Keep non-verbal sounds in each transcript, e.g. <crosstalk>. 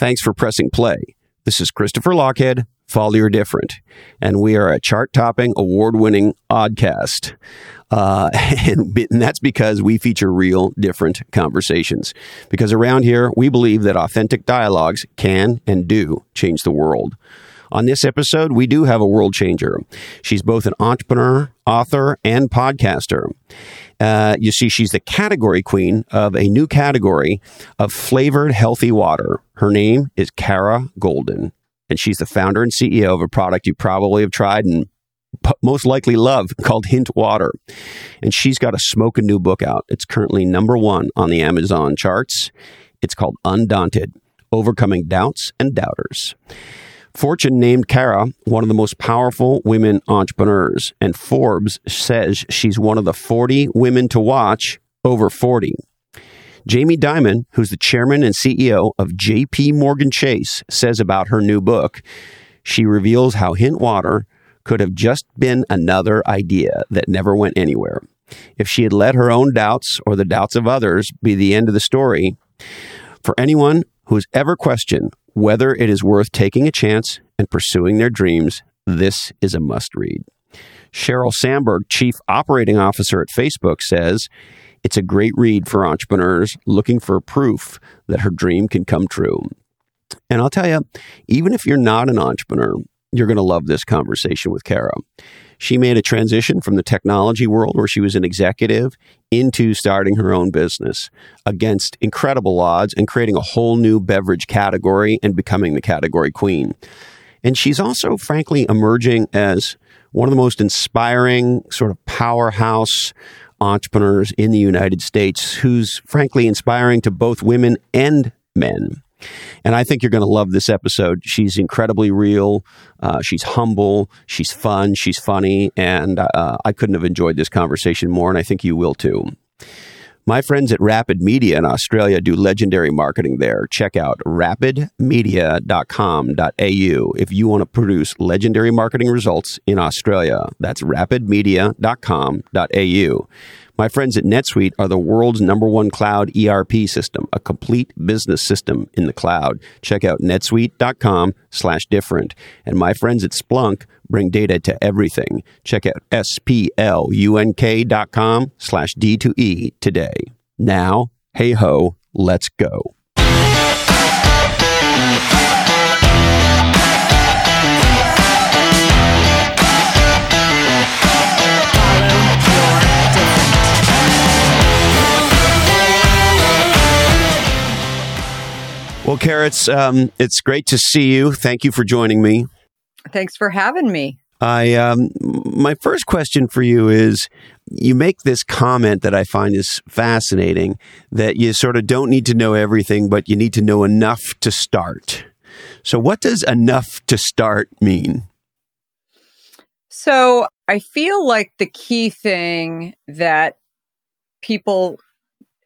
Thanks for pressing play. This is Christopher Lochhead, Follow Your Different, and we are a chart topping, award winning oddcast. Uh, <laughs> and, and that's because we feature real, different conversations. Because around here, we believe that authentic dialogues can and do change the world. On this episode, we do have a world changer. She's both an entrepreneur, author, and podcaster. Uh, you see, she's the category queen of a new category of flavored healthy water. Her name is Kara Goldin, and she's the founder and CEO of a product you probably have tried and most likely love <laughs> called Hint Water. And she's got a smoking new book out. It's currently number one on the Amazon charts. It's called Undaunted Overcoming Doubts and Doubters. Fortune named Kara one of the most powerful women entrepreneurs, and Forbes says she's one of the 40 women to watch over 40. Jamie Dimon, who's the chairman and CEO of JP Morgan Chase, says about her new book, she reveals how Hint Water could have just been another idea that never went anywhere. If she had let her own doubts or the doubts of others be the end of the story, for anyone who's ever questioned whether it is worth taking a chance and pursuing their dreams, this is a must read. Sheryl Sandberg, Chief Operating Officer at Facebook, says it's a great read for entrepreneurs looking for proof that her dream can come true. And I'll tell you, even if you're not an entrepreneur, you're going to love this conversation with Kara. She made a transition from the technology world where she was an executive into starting her own business against incredible odds and creating a whole new beverage category and becoming the category queen. And she's also, frankly, emerging as one of the most inspiring sort of powerhouse entrepreneurs in the United States who's, frankly, inspiring to both women and men. And I think you're going to love this episode. She's incredibly real. Uh, she's humble. She's fun. She's funny. And uh, I couldn't have enjoyed this conversation more. And I think you will too. My friends at Rapid Media in Australia do legendary marketing there. Check out rapidmedia.com.au if you want to produce legendary marketing results in Australia. That's rapidmedia.com.au. My friends at NetSuite are the world's number one cloud ERP system, a complete business system in the cloud. Check out netsuite.com slash different. And my friends at Splunk bring data to everything. Check out splunk.com slash D2E today. Now, hey ho, let's go. Well, Carrots, um, it's great to see you. Thank you for joining me. Thanks for having me. I um, my first question for you is you make this comment that I find is fascinating that you sort of don't need to know everything, but you need to know enough to start. So, what does enough to start mean? So, I feel like the key thing that people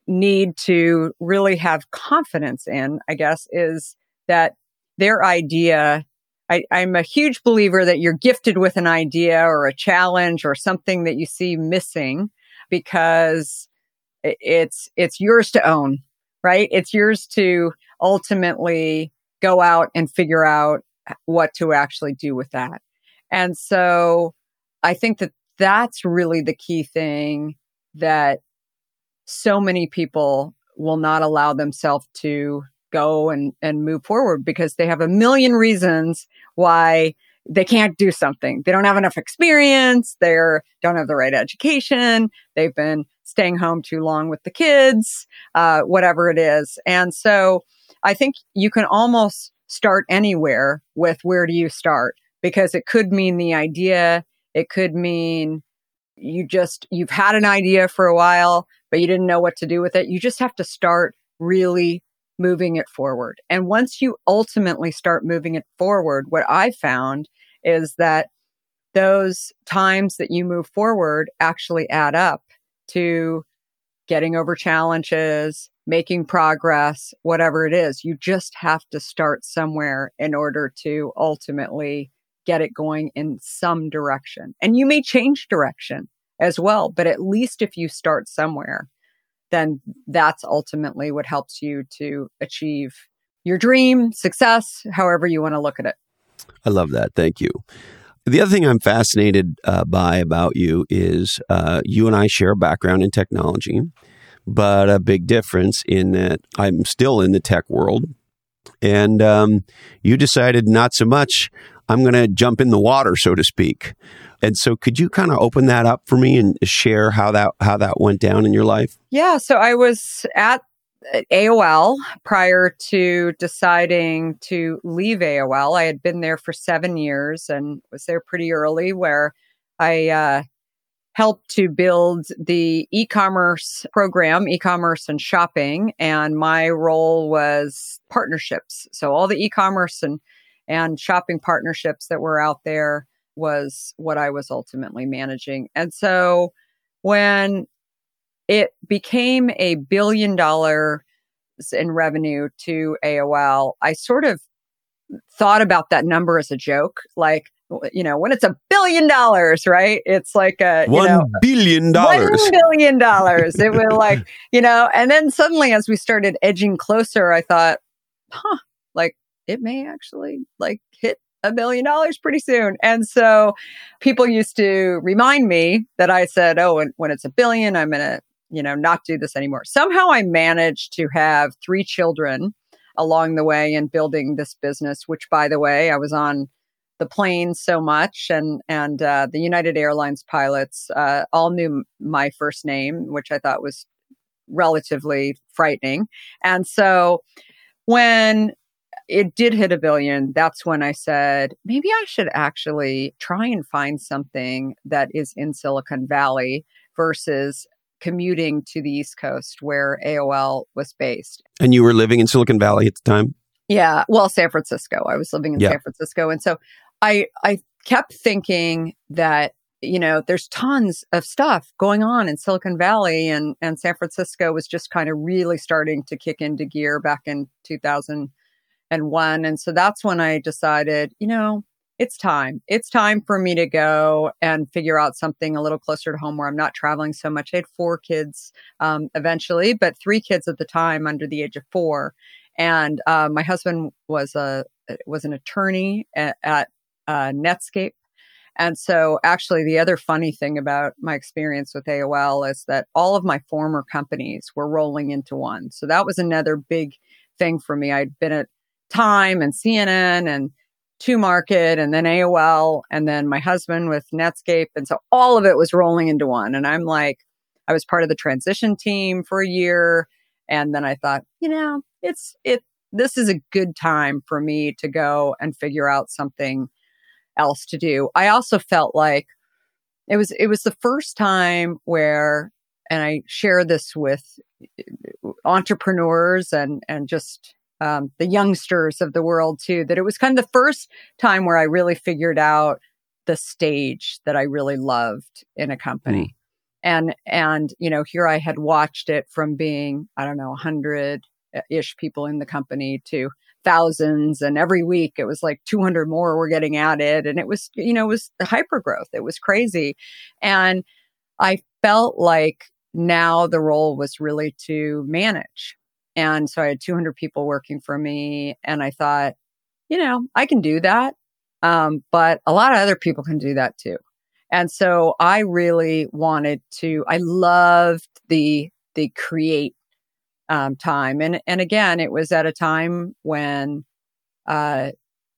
need to really have confidence in, I guess, is that their idea. I, I'm a huge believer that you're gifted with an idea or a challenge or something that you see missing because it's, it's yours to own, right? It's yours to ultimately go out and figure out what to actually do with that. And so I think that that's really the key thing that so many people will not allow themselves to go and, and move forward because they have a million reasons why they can't do something. They don't have enough experience. They don't have the right education. They've been staying home too long with the kids, uh, whatever it is. And so I think you can almost start anywhere with where do you start? Because it could mean the idea. It could mean you just, you've had an idea for a while, but you didn't know what to do with it. You just have to start really moving it forward. And once you ultimately start moving it forward, what I found is that those times that you move forward actually add up to getting over challenges, making progress, whatever it is. You just have to start somewhere in order to ultimately get it going in some direction. And you may change direction as well. But at least if you start somewhere, then that's ultimately what helps you to achieve your dream, success, however you want to look at it. I love that. Thank you. The other thing I'm fascinated uh, by about you is uh, you and I share a background in technology, but a big difference in that I'm still in the tech world. And um, you decided not so much, I'm going to jump in the water, so to speak. And so could you kind of open that up for me and share how that how that went down in your life? Yeah, so I was at AOL prior to deciding to leave AOL. I had been there for seven years and was there pretty early, where I uh, helped to build the e commerce program, e commerce and shopping. And my role was partnerships. So all the e commerce and, and shopping partnerships that were out there was what I was ultimately managing. And so when it became a billion dollars in revenue to AOL. I sort of thought about that number as a joke, like you know, when it's a billion dollars, right? It's like a one know, billion dollars. One billion dollars. it was <laughs> like, you know, and then suddenly as we started edging closer, I thought, huh, it may actually like hit a million dollars pretty soon. And so people used to remind me that I said, oh, and when it's a billion, I'm going to you know, not do this anymore. Somehow I managed to have three children along the way in building this business, which by the way, I was on the plane so much and and uh, the United Airlines pilots uh, all knew my first name, which I thought was relatively frightening. And so when it did hit a billion, that's when I said, maybe I should actually try and find something that is in Silicon Valley versus commuting to the East Coast where AOL was based. And you were living in Silicon Valley at the time? Yeah, well, San Francisco. I was living in yeah. San Francisco. And so I I kept thinking that you know there's tons of stuff going on in Silicon Valley and and San Francisco was just kind of really starting to kick into gear back in 2001 and one. And so that's when I decided, you know, it's time. It's time for me to go and figure out something a little closer to home where I'm not traveling so much. I had four kids um, eventually, but three kids at the time under the age of four. And uh, my husband was a was an attorney at, at uh, Netscape. And so, actually, the other funny thing about my experience with AOL is that all of my former companies were rolling into one. So that was another big thing for me. I'd been at Time and CNN and to market and then AOL and then my husband with Netscape. And so all of it was rolling into one. And I'm like, I was part of the transition team for a year. And then I thought, you know, it's, it, this is a good time for me to go and figure out something else to do. I also felt like it was, it was the first time where, and I share this with entrepreneurs and, and just um, the youngsters of the world too, that it was kind of the first time where I really figured out the stage that I really loved in a company. Mm. And, and, you know, here I had watched it from being, I don't know, 100 ish people in the company to thousands. And every week it was like 200 more were getting added. And it was, you know, it was hyper growth. It was crazy. And I felt like now the role was really to manage and so I had 200 people working for me. And I thought, you know, I can do that. Um, but a lot of other people can do that too. And so I really wanted to, I loved the, the create um, time. And, and again, it was at a time when, uh,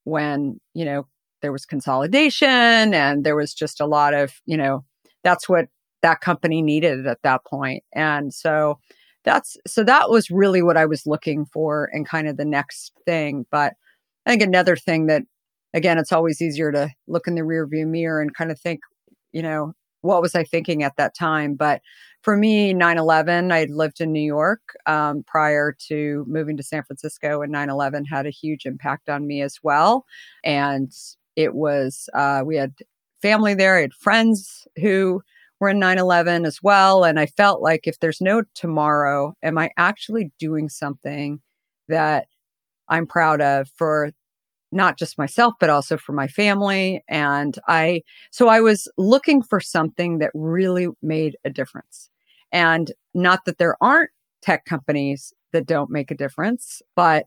when, you know, there was consolidation and there was just a lot of, you know, that's what that company needed at that point. And so that's so that was really what I was looking for and kind of the next thing. But I think another thing that again, it's always easier to look in the rearview mirror and kind of think, you know, what was I thinking at that time? But for me, 9 11, I lived in New York um, prior to moving to San Francisco, and 9 11 had a huge impact on me as well. And it was, uh, we had family there, I had friends who were in 9 11 as well. And I felt like if there's no tomorrow, am I actually doing something that I'm proud of for not just myself, but also for my family? And I, so I was looking for something that really made a difference. And not that there aren't tech companies that don't make a difference, but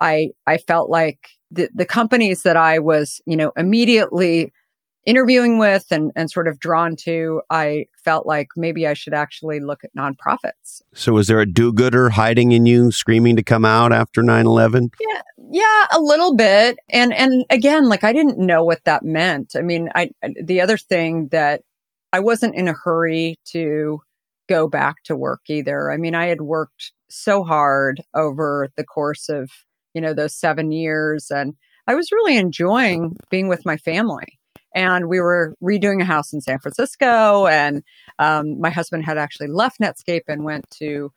I, I felt like the, the companies that I was, you know, immediately interviewing with and, and sort of drawn to, I felt like maybe I should actually look at nonprofits. So, was there a do gooder hiding in you, screaming to come out after 9 11? Yeah, yeah, a little bit. And, and again, like I didn't know what that meant. I mean, I, the other thing that I wasn't in a hurry to go back to work either. I mean, I had worked so hard over the course of, you know, those seven years and I was really enjoying being with my family and we were redoing a house in San Francisco. And um, my husband had actually left Netscape and went to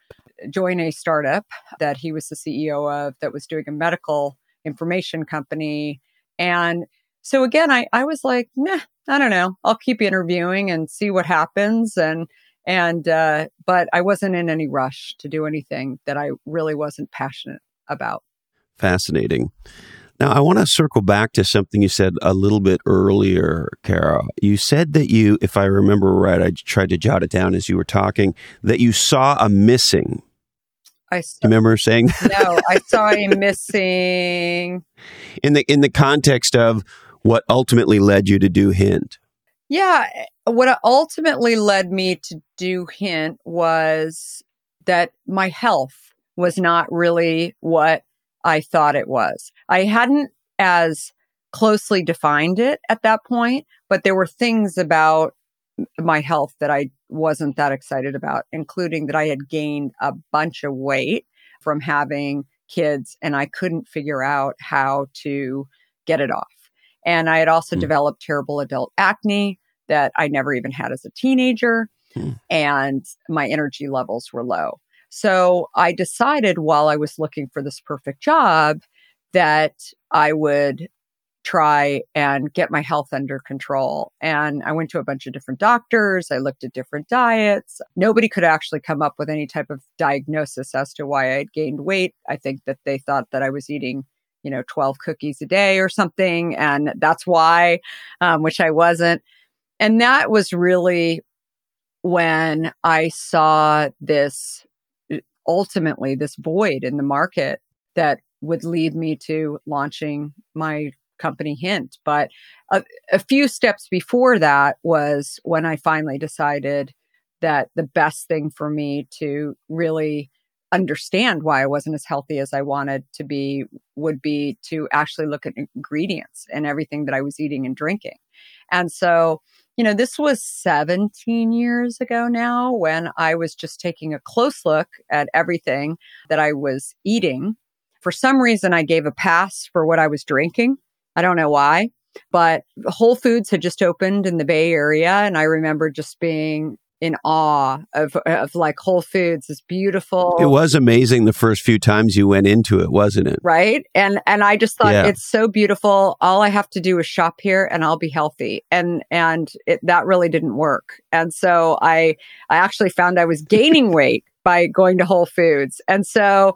join a startup that he was the CEO of that was doing a medical information company. And so again, I, I was like, nah, I don't know. I'll keep interviewing and see what happens. And, and, uh, but I wasn't in any rush to do anything that I really wasn't passionate about. Fascinating. Now, I want to circle back to something you said a little bit earlier, Kara. You said that you, if I remember right, I tried to jot it down as you were talking, that you saw a missing. I saw, remember saying that? No, I saw a missing. In the in the context of what ultimately led you to do Hint. Yeah, eh, what ultimately led me to do Hint was that my health was not really what I thought it was. I hadn't as closely defined it at that point, but there were things about my health that I wasn't that excited about, including that I had gained a bunch of weight from having kids and I couldn't figure out how to get it off. And I had also mm. developed terrible adult acne that I never even had as a teenager. Mm. And my energy levels were low. So I decided while I was looking for this perfect job that I would try and get my health under control. And I went to a bunch of different doctors. I looked at different diets. Nobody could actually come up with any type of diagnosis as to why I had gained weight. I think that they thought that I was eating, you know, 12 cookies a day or something. And that's why, um, which I wasn't. And that was really when I saw this ultimately this void in the market that would lead me to launching my company hint. But a, a, few steps before that was when i finally decided that the best thing for me to really understand why i wasn't as healthy as i wanted to be would be to actually look at ingredients and everything that i was eating and drinking. And so you know, this was 17 years ago now when I was just taking a close look at everything that I was eating. For some reason, I gave a pass for what I was drinking. I don't know why, but Whole Foods had just opened in the Bay Area. And I remember just being in awe of, of like Whole Foods, this beautiful. It was amazing the first few times you went into it, wasn't it? Right. And, and I just thought yeah. it's so beautiful. All I have to do is shop here and I'll be healthy. And, and it, that really didn't work. And so I, I actually found I was <laughs> gaining weight by going to Whole Foods. And so,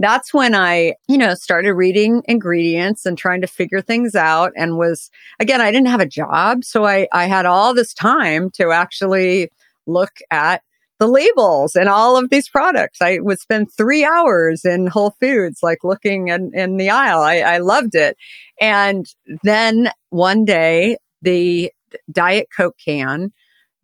that's when I, you know, started reading ingredients and trying to figure things out and was, again, I didn't have a job. So I, I had all this time to actually look at the labels and all of these products. I would spend three hours in Whole Foods, like looking in, in the aisle. I, I loved it. And then one day, the Diet Coke can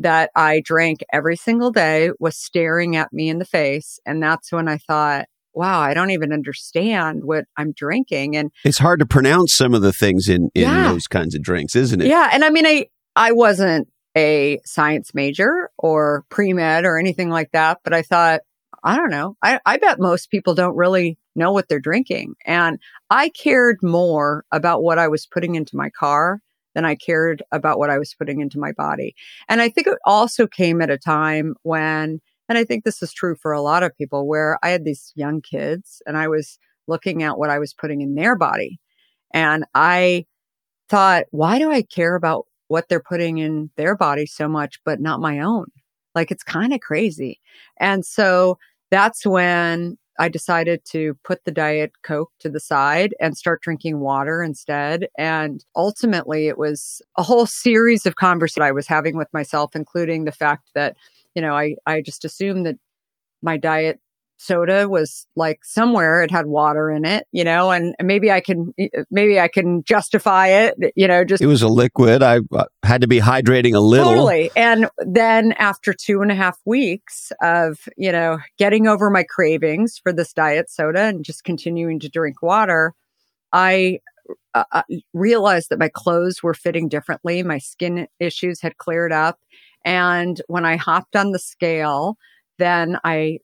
that I drank every single day was staring at me in the face. And that's when I thought, wow, I don't even understand what I'm drinking. And it's hard to pronounce some of the things in, in yeah. those kinds of drinks, isn't it? Yeah. And I mean, I, I wasn't a science major or pre med or anything like that. But I thought, I don't know. I, I bet most people don't really know what they're drinking. And I cared more about what I was putting into my car than I cared about what I was putting into my body. And I think it also came at a time when, and I think this is true for a lot of people, where I had these young kids and I was looking at what I was putting in their body. And I thought, why do I care about what they're putting in their body so much, but not my own. Like it's kind of crazy. And so that's when I decided to put the Diet Coke to the side and start drinking water instead. And ultimately, it was a whole series of conversations I was having with myself, including the fact that, you know, I, I just assumed that my diet soda was like somewhere it had water in it, you know, and maybe I can, maybe I can justify it, you know, just. It was a liquid. I uh, had to be hydrating a little. Totally. And then after two and a half weeks of, you know, getting over my cravings for this diet soda and just continuing to drink water, I uh, uh realized that my clothes were fitting differently. My skin issues had cleared up. And when I hopped on the scale, then I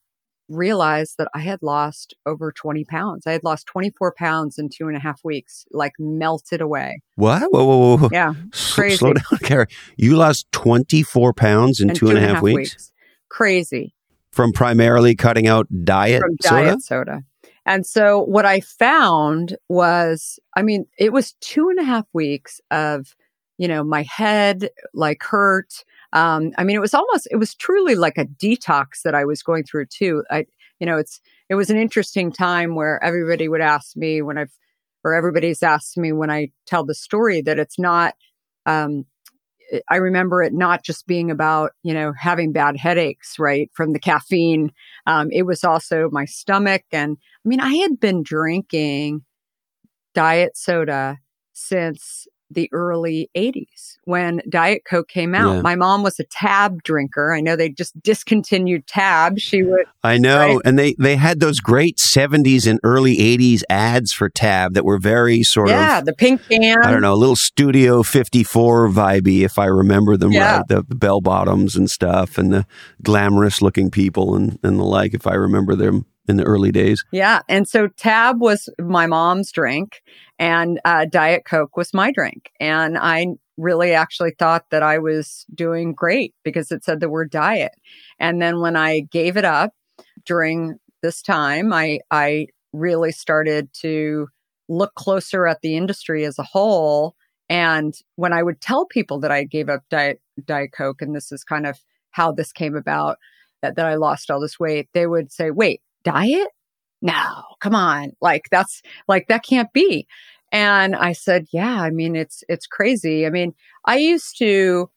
realized that I had lost over 20 pounds. I had lost 24 pounds in two and a half weeks, like melted away. What? Whoa, whoa, whoa. Yeah. Crazy. Slow down, <laughs> Carrie. You lost 24 pounds in, in two and a half, half weeks? weeks? Crazy. From primarily cutting out diet From soda? diet soda. And so what I found was, I mean, it was two and a half weeks of, you know, my head like hurt. Um, I mean, it was almost, it was truly like a detox that I was going through too. I, you know, it's, it was an interesting time where everybody would ask me when I've, or everybody's asked me when I tell the story that it's not, um, I remember it not just being about, you know, having bad headaches, right, from the caffeine. Um, it was also my stomach. And I mean, I had been drinking diet soda since the early 80s when Diet Coke came out. Yeah. My mom was a Tab drinker. I know they just discontinued Tab. She would I know. Right? And they they had those great 70s and early 80s ads for Tab that were very sort yeah, of Yeah, the pink can. I don't know, a little Studio 54 vibey if I remember them yeah. right. The, the bell bottoms and stuff and the glamorous looking people and and the like if I remember them in the early days. Yeah. And so Tab was my mom's drink and uh, Diet Coke was my drink. And I really actually thought that I was doing great because it said the word diet. And then when I gave it up during this time, I, I really started to look closer at the industry as a whole. And when I would tell people that I gave up Diet, Diet Coke, and this is kind of how this came about, that, that I lost all this weight, they would say, wait, diet? No, come on. Like that's like that can't be. And I said, yeah, I mean, it's, it's crazy. I mean, I used to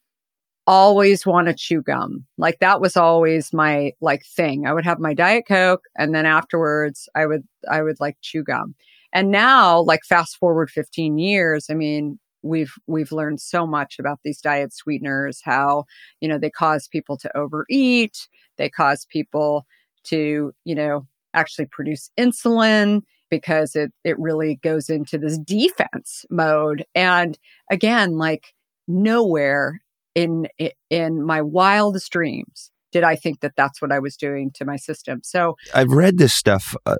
always want to chew gum. Like that was always my like thing. I would have my diet coke and then afterwards I would, I would like chew gum. And now like fast forward 15 years, I mean, we've, we've learned so much about these diet sweeteners, how, you know, they cause people to overeat. They cause people to, you know, actually produce insulin because it, it really goes into this defense mode. And again, like nowhere in, in my wildest dreams did I think that that's what I was doing to my system. So I've read this stuff uh,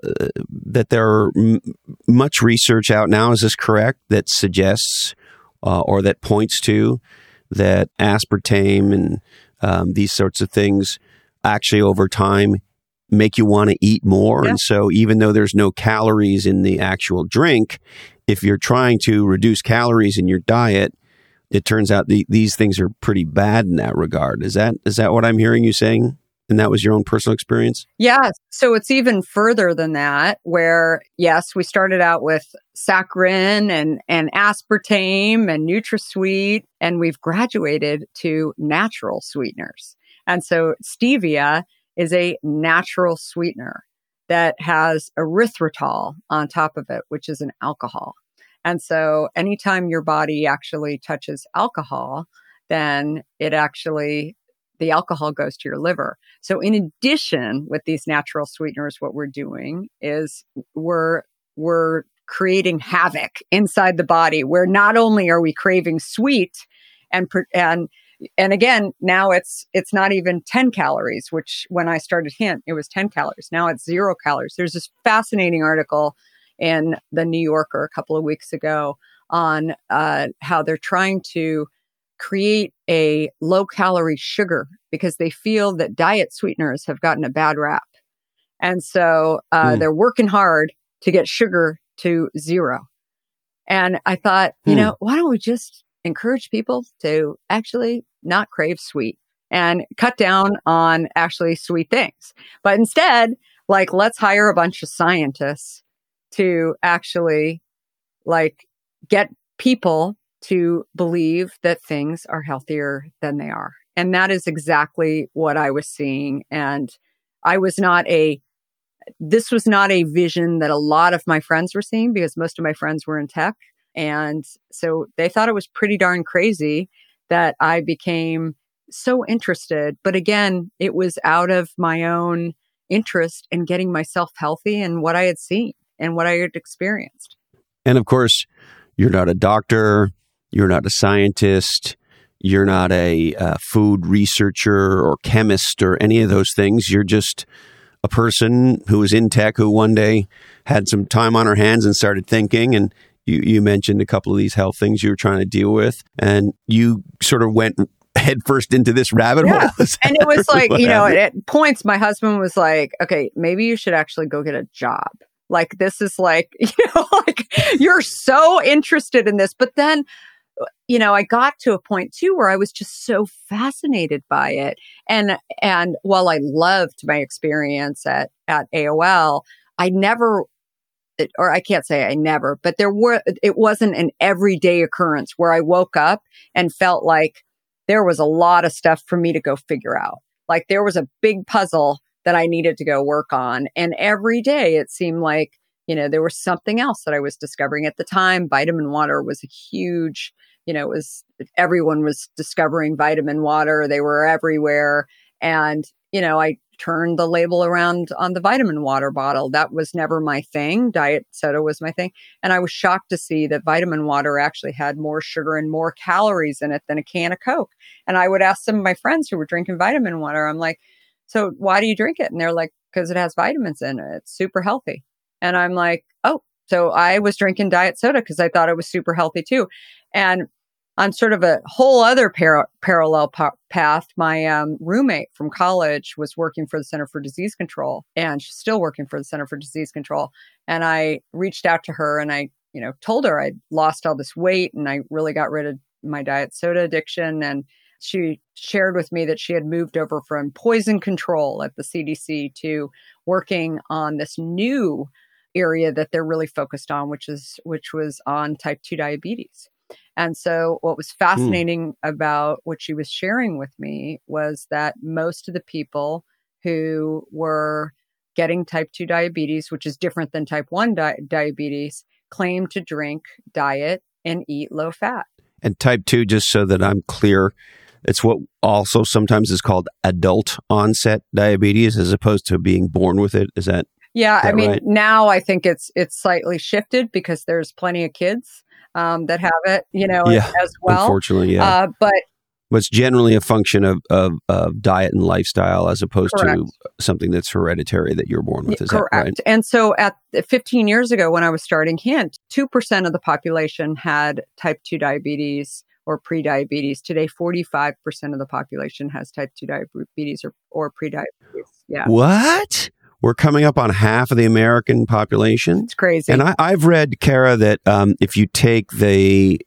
that there are m- much research out now. Is this correct? That suggests uh, or that points to that aspartame and um, these sorts of things actually over time make you want to eat more. Yeah. And so even though there's no calories in the actual drink, if you're trying to reduce calories in your diet, it turns out the, these things are pretty bad in that regard. Is that is that what I'm hearing you saying? And that was your own personal experience? Yeah. So it's even further than that, where yes, we started out with saccharin and, and aspartame and NutraSweet, and we've graduated to natural sweeteners. And so stevia is a natural sweetener that has erythritol on top of it, which is an alcohol. And so anytime your body actually touches alcohol, then it actually, the alcohol goes to your liver. So in addition with these natural sweeteners, what we're doing is we're, we're creating havoc inside the body where not only are we craving sweet and, and and again, now it's it's not even 10 calories, which when I started Hint, it was 10 calories. Now it's zero calories. There's this fascinating article in the New Yorker a couple of weeks ago on uh, how they're trying to create a low calorie sugar because they feel that diet sweeteners have gotten a bad rap. And so uh, mm. they're working hard to get sugar to zero. And I thought, you mm. know, why don't we just encourage people to actually not crave sweet and cut down on actually sweet things. But instead, like, let's hire a bunch of scientists to actually like get people to believe that things are healthier than they are. And that is exactly what I was seeing. And I was not a this was not a vision that a lot of my friends were seeing because most of my friends were in tech. And so they thought it was pretty darn crazy that I became so interested. But again, it was out of my own interest in getting myself healthy and what I had seen and what I had experienced. And of course, you're not a doctor, you're not a scientist, you're not a uh, food researcher or chemist or any of those things. You're just a person who was in tech who one day had some time on her hands and started thinking and you, you mentioned a couple of these health things you were trying to deal with and you sort of went headfirst into this rabbit yeah. hole. <laughs> and it was <laughs> like, you know, at points my husband was like, okay, maybe you should actually go get a job. Like this is like, <laughs> you know, like you're so interested in this. But then, you know, I got to a point too where I was just so fascinated by it. And and while I loved my experience at at AOL, I never or I can't say I never, but there were it wasn't an everyday occurrence where I woke up and felt like there was a lot of stuff for me to go figure out. Like there was a big puzzle that I needed to go work on. And every day it seemed like, you know, there was something else that I was discovering at the time. Vitamin water was a huge, you know, it was everyone was discovering vitamin water. They were everywhere. And, you know, I turned the label around on the vitamin water bottle. That was never my thing. Diet soda was my thing. And I was shocked to see that vitamin water actually had more sugar and more calories in it than a can of Coke. And I would ask some of my friends who were drinking vitamin water, I'm like, so why do you drink it? And they're like, because it has vitamins in it. It's super healthy. And I'm like, oh, so I was drinking diet soda because I thought it was super healthy too. And on sort of a whole other par- parallel pa- path, my um, roommate from college was working for the Center for Disease Control and she's still working for the Center for Disease Control. And I reached out to her and I, you know, told her I'd lost all this weight and I really got rid of my diet soda addiction. And she shared with me that she had moved over from poison control at the CDC to working on this new area that they're really focused on, which is which was on type 2 diabetes. And so, what was hmm. fascinating mm. about what she was sharing with me was that most of the people who were getting type 2 diabetes, which is different than type 1 di- diabetes, claim to drink diet and eat low fat. And type 2, just so that I'm clear, it's what also sometimes is called adult onset diabetes as opposed to being born with it. Is that? Yeah, that I mean, right? now I think it's it's slightly shifted because there's plenty of kids um, that have it, you know, yeah, as well. Unfortunately, yeah. Uh, but but it's generally a function of, of, of, diet and lifestyle as opposed correct. to something that's hereditary that you're born with. Is correct. right? And so at 15 years ago, when I was starting Hint, 2% of the population had type 2 diabetes or prediabetes. Today, 45% of the population has type 2 diabetes or, or prediabetes. Yeah. What? We're coming up on half of the American population. It's crazy. And I, have read, Kara, that um, if you take the,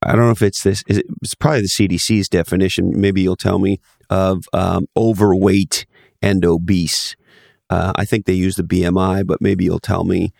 I don't know if it's this, it, it's probably the CDC's definition, maybe you'll tell me, of um, overweight and obese. Uh, I think they use the BMI, but maybe you'll tell me.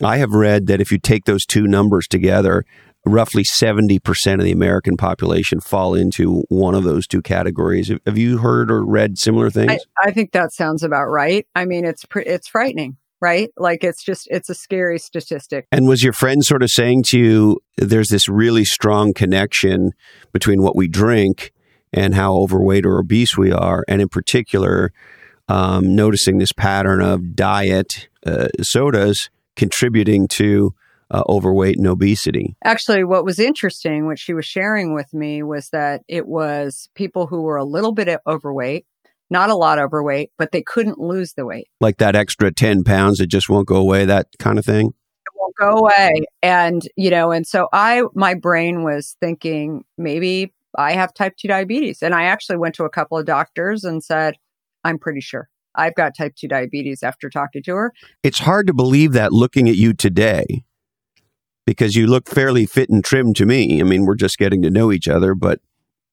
I have read that if you take those two numbers together, roughly 70% of the American population fall into one of those two categories. Have you heard or read similar things? I, I think that sounds about right. I mean, it's pre- it's frightening, right? Like it's just it's a scary statistic. And was your friend sort of saying to you there's this really strong connection between what we drink and how overweight or obese we are and in particular um, noticing this pattern of diet uh, sodas contributing to uh, overweight and obesity. Actually, what was interesting, what she was sharing with me, was that it was people who were a little bit overweight, not a lot overweight, but they couldn't lose the weight. Like that extra 10 pounds that just won't go away, that kind of thing? It won't go away. And, you know, and so I, my brain was thinking maybe I have type 2 diabetes. And I actually went to a couple of doctors and said, I'm pretty sure. I've got type 2 diabetes after talking to her. It's hard to believe that looking at you today because you look fairly fit and trim to me. I mean, we're just getting to know each other, but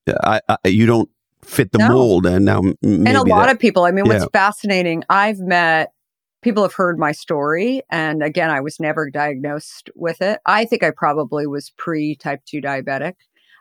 uh, I, I you don't fit the no. mold. And now, and a lot that, of people. I mean, yeah. what's fascinating, I've met people have heard my story, and again, I was never diagnosed with it. I think I probably was pre type two diabetic,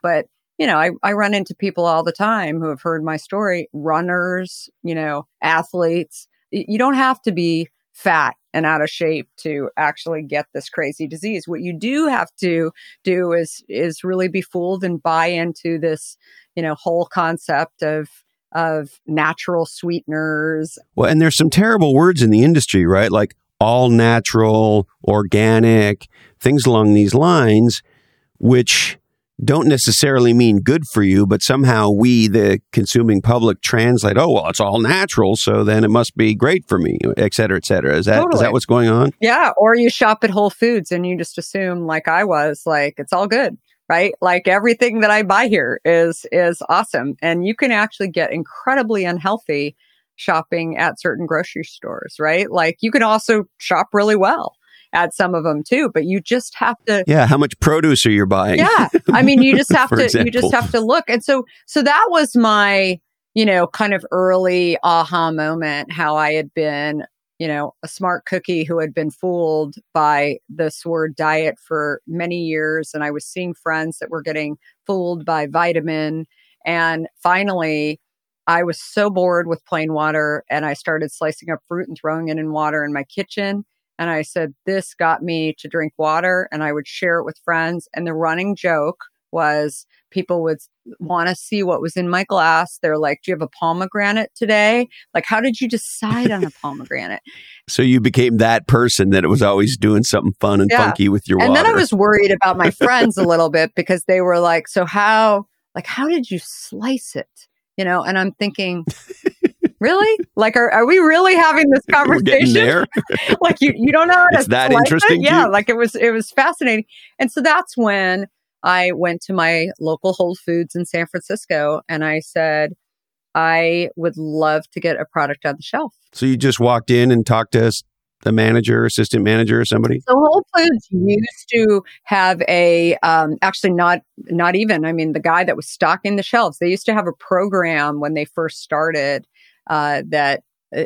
but you know, I, I run into people all the time who have heard my story, runners, you know, athletes. You don't have to be fat and out of shape to actually get this crazy disease. What you do have to do is is really be fooled and buy into this, you know, whole concept of of natural sweeteners. Well, and there's some terrible words in the industry, right? Like all natural, organic, things along these lines, which don't necessarily mean good for you, but somehow we, the consuming public, translate, oh, well, it's all natural, so then it must be great for me, et cetera, et cetera. Is that, totally. is that what's going on? Yeah. Or you shop at Whole Foods and you just assume, like I was, like it's all good, right? Like everything that I buy here is, is awesome. And you can actually get incredibly unhealthy shopping at certain grocery stores, right? Like you can also shop really well at some of them too, but you just have to Yeah, how much produce are you buying? Yeah. I mean, you just <laughs> have to example. you just have to look. And so so that was my, you know, kind of early aha moment how I had been, you know, a smart cookie who had been fooled by this word diet for many years and I was seeing friends that were getting fooled by vitamin and finally I was so bored with plain water and I started slicing up fruit and throwing it in water in my kitchen. And I said, this got me to drink water and I would share it with friends. And the running joke was people would want to see what was in my glass. They're like, do you have a pomegranate today? Like, how did you decide on a <laughs> pomegranate? So you became that person that was always doing something fun and yeah. funky with your and water. And then I was worried about my <laughs> friends a little bit because they were like, so how, like, how did you slice it? you know, and I'm thinking, really? Like, are, are we really having this <laughs> conversation? <laughs> like, you, you don't know how it's that interesting. It? Yeah, like it was, it was fascinating. And so that's when I went to my local Whole Foods in San Francisco and I said, I would love to get a product on the shelf. So you just walked in and talked to us the manager, assistant manager, or somebody? So Whole Foods used to have a um, actually not not even. I mean, the guy that was stocking the shelves. They used to have a program when they first started uh, that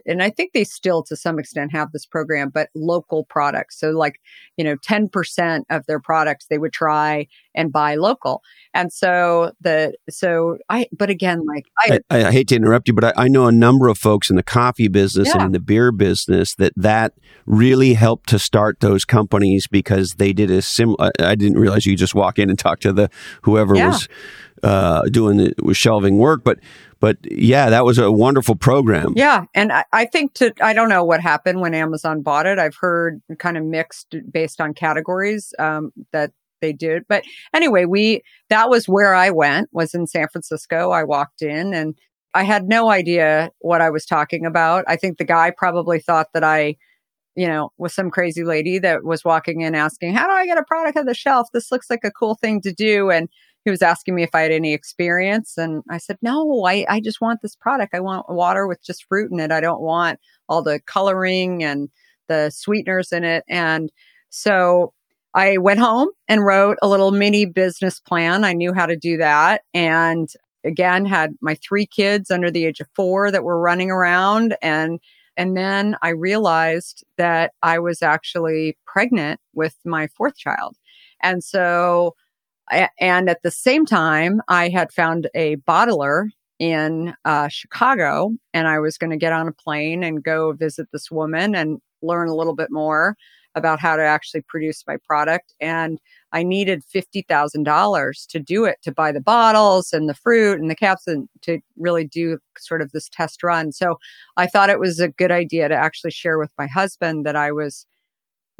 and I think they still to some extent have this program, but local products. So like, you know, 10% of their products they would try and buy local. And so the, so I, but again, like I, I, I hate to interrupt you, but I, I, know a number of folks in the coffee business yeah. and in the beer business that that really helped to start those companies because they did a similar. I didn't realize you just walk in and talk to the, whoever yeah. was uh, doing the, was shelving work, but but yeah, that was a wonderful program. Yeah. And I, I, think to, I don't know what happened when Amazon bought it. I've heard kind of mixed based on categories um, that they did. But anyway, we, that was where I went, was in San Francisco. I walked in and I had no idea what I was talking about. I think the guy probably thought that I, you know, was some crazy lady that was walking in asking, How do I get a product on the shelf? This looks like a cool thing to do. And he was asking me if I had any experience. And I said, no, I, I just want this product. I want water with just fruit in it. I don't want all the coloring and the sweeteners in it. And so I went home and wrote a little mini business plan. I knew how to do that. And again, had my three kids under the age of four that were running around. And and then I realized that I was actually pregnant with my fourth child. And so and at the same time, I had found a bottler in uh, Chicago, and I was going to get on a plane and go visit this woman and learn a little bit more about how to actually produce my product. And I needed $50,000 to do it, to buy the bottles and the fruit and the caps and to really do sort of this test run. So I thought it was a good idea to actually share with my husband that I was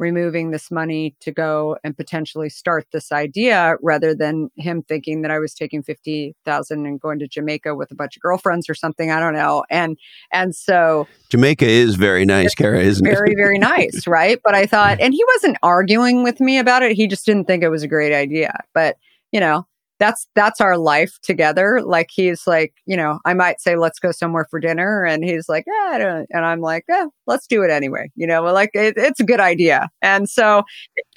removing this money to go and potentially start this idea rather than him thinking that I was taking 50,000 and going to Jamaica with a bunch of girlfriends or something. I don't know. And, and so Jamaica is very nice, Kara, isn't very, it? Very, very nice. Right. But I thought, and he wasn't arguing with me about it. He just didn't think it was a great idea. But, you know, that's that's our life together. Like he's like, you know, I might say let's go somewhere for dinner, and he's like, yeah, and I'm like, yeah, let's do it anyway. You know, like it, it's a good idea. And so,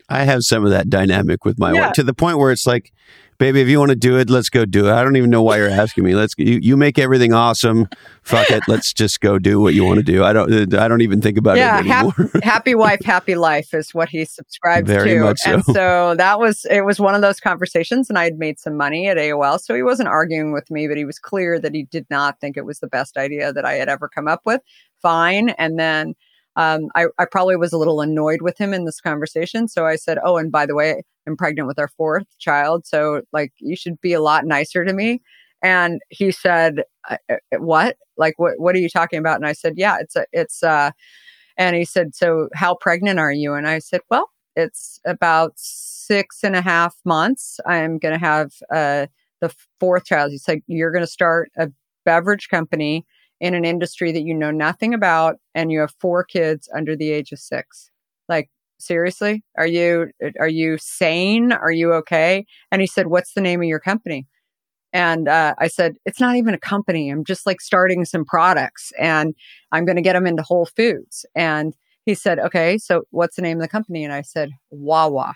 I have some of that dynamic with my yeah. wife to the point where it's like, baby, if you want to do it, let's go do it. I don't even know why you're asking me. Let's you, you make everything awesome. Fuck it. Let's just go do what you want to do. I don't uh, I don't even think about yeah, it anymore. Happy, <laughs> happy wife, happy life is what he subscribes Very to. Much so. And so that was it was one of those conversations and I had made some money at AOL. So he wasn't arguing with me, but he was clear that he did not think it was the best idea that I had ever come up with. Fine. And then um, I, I probably was a little annoyed with him in this conversation. So I said, Oh, and by the way, I'm pregnant with our fourth child. So, like, you should be a lot nicer to me. And he said, What? Like, what, what are you talking about? And I said, Yeah, it's, a, it's, uh, and he said, So, how pregnant are you? And I said, Well, it's about six and a half months. I'm going to have uh, the fourth child. He said, You're going to start a beverage company in an industry that you know nothing about and you have four kids under the age of 6 like seriously? Are you are you sane? Are you okay? And he said what's the name of your company? And uh, i said it's not even a company. I'm just like starting some products and i'm going to get them into whole foods. And he said okay so what's the name of the company? And i said wawa.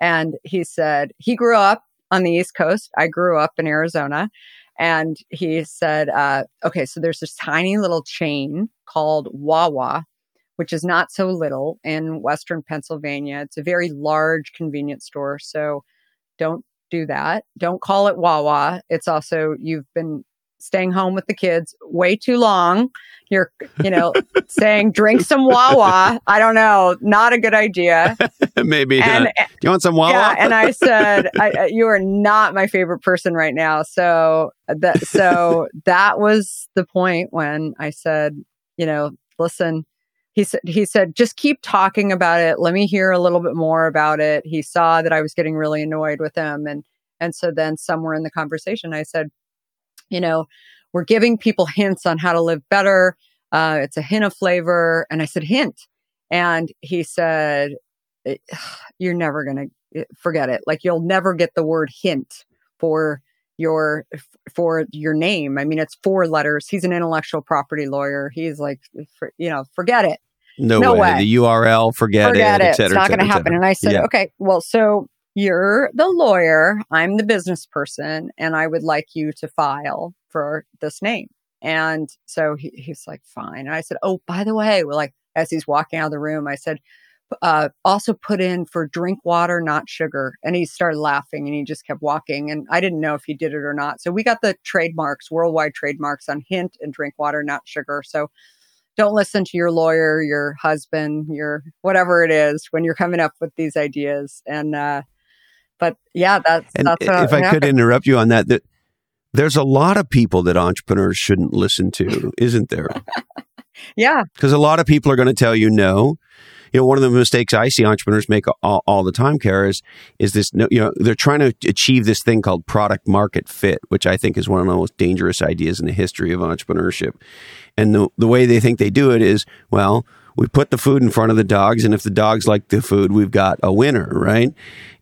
And he said he grew up on the east coast. I grew up in arizona and he said, uh, okay, so there's this tiny little chain called Wawa, which is not so little in Western Pennsylvania. It's a very large convenience store. So don't do that. Don't call it Wawa. It's also, you've been staying home with the kids way too long. You're, you know, <laughs> saying drink some Wawa. I don't know, not a good idea. <laughs> Maybe. And, uh, do you want some Wawa? Yeah, and I <laughs> said, I, you are not my favorite person right now. So that, so that was the point when I said, you know, listen. He said, he said, just keep talking about it. Let me hear a little bit more about it. He saw that I was getting really annoyed with him, and and so then somewhere in the conversation, I said, you know, we're giving people hints on how to live better. Uh, it's a hint of flavor. And I said, hint. And he said, eh, <sighs> you're never going to eh, forget it. Like you'll never get the word hint for your for your name. I mean, it's four letters. He's an intellectual property lawyer. He's like, for, you know, forget it. No, no way. way. The URL, forget, forget it. it. Cetera, it's not going to happen. And I said, yeah. okay, well, so you're the lawyer, I'm the business person, and I would like you to file for this name. And so he, he's like, fine. And I said, oh, by the way, like as he's walking out of the room, I said, uh, also put in for drink water, not sugar. And he started laughing and he just kept walking. And I didn't know if he did it or not. So we got the trademarks, worldwide trademarks on hint and drink water, not sugar. So don't listen to your lawyer, your husband, your whatever it is when you're coming up with these ideas. And uh, but yeah, that's and that's if I could interrupt you on that, that there's a lot of people that entrepreneurs shouldn't listen to, <laughs> isn't there? yeah, because a lot of people are going to tell you no. You know, one of the mistakes I see entrepreneurs make all, all the time, Kara, is, is this, you know, they're trying to achieve this thing called product market fit, which I think is one of the most dangerous ideas in the history of entrepreneurship. And the, the way they think they do it is, well, we put the food in front of the dogs and if the dogs like the food we've got a winner right?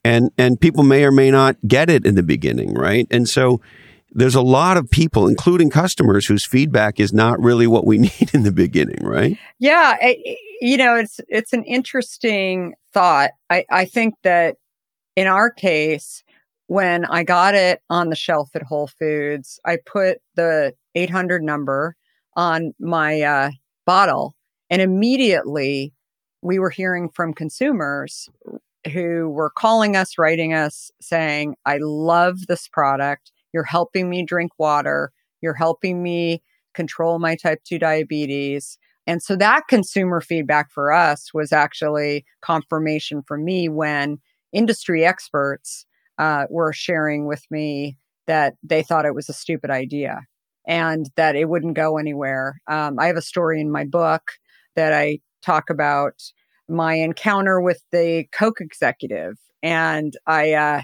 And and people may or may not get it in the beginning right? And so there's a lot of people including customers whose feedback is not really what we <laughs> need in the beginning right? Yeah it, you know it's it's an interesting thought. I i think that in our case when i got it on the shelf at whole foods i put the 800 number on my uh, bottle and immediately we were hearing from consumers who were calling us, writing us, saying, I love this product. You're helping me drink water. You're helping me control my type 2 diabetes. And so that consumer feedback for us was actually confirmation for me when industry experts uh, were sharing with me that they thought it was a stupid idea and that it wouldn't go anywhere. Um, I have a story in my book that I talk about my encounter with the Coke executive. And I, uh,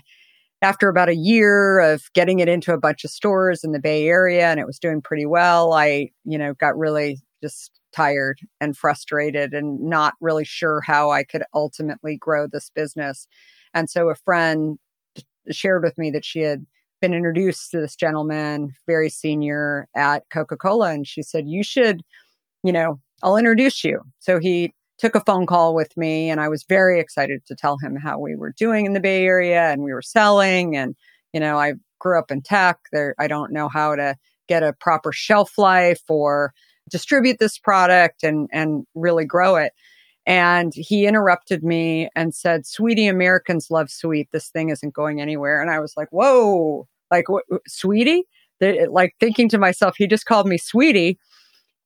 after about a year of getting it into a bunch of stores in the Bay Area and it was doing pretty well, I, you know, got really just tired and frustrated and not really sure how I could ultimately grow this business. And so a friend shared with me that she had been introduced to this gentleman, very senior at Coca Cola. And she said, You should, you know, I'll introduce you. So he took a phone call with me and I was very excited to tell him how we were doing in the Bay Area and we were selling. And, you know, I grew up in tech. There, I don't know how to get a proper shelf life or distribute this product and, and really grow it. And he interrupted me and said, Sweetie, Americans love sweet. This thing isn't going anywhere. And I was like, whoa, like, sweetie? like thinking to myself, he just called me sweetie.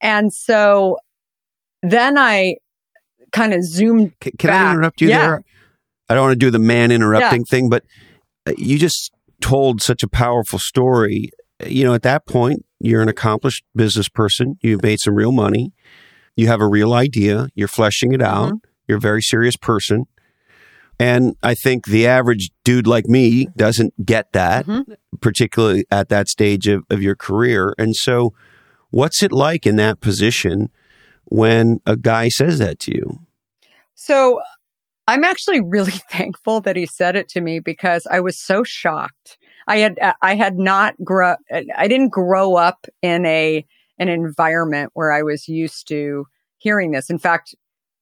And so then I kind of zoomed. Can, can I interrupt you yeah. there? I don't want to do the man interrupting yeah. thing, but uh, you just told such a powerful story. You know, at that point, you're an accomplished business person. You've made some real money. You have a real idea. You're fleshing it out. Mm-hmm. You're a very serious person. And I think the average dude like me doesn't get that, mm-hmm. particularly at that stage of, of your career. And so, what's it like in that position when a guy says that to you? So, I'm actually really <laughs> thankful that he said it to me because I was so shocked. I had I had not grow I didn't grow up in a an environment where I was used to hearing this. In fact,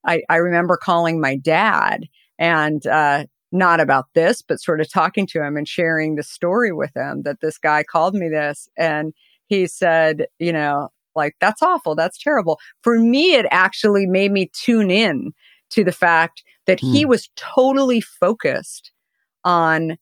I, I remember calling my dad and uh, not about this, but sort of talking to him and sharing the story with him that this guy called me this. And he said, you know, like, that's awful. That's terrible. For me, it actually made me tune in to the fact that he hmm. was totally focused on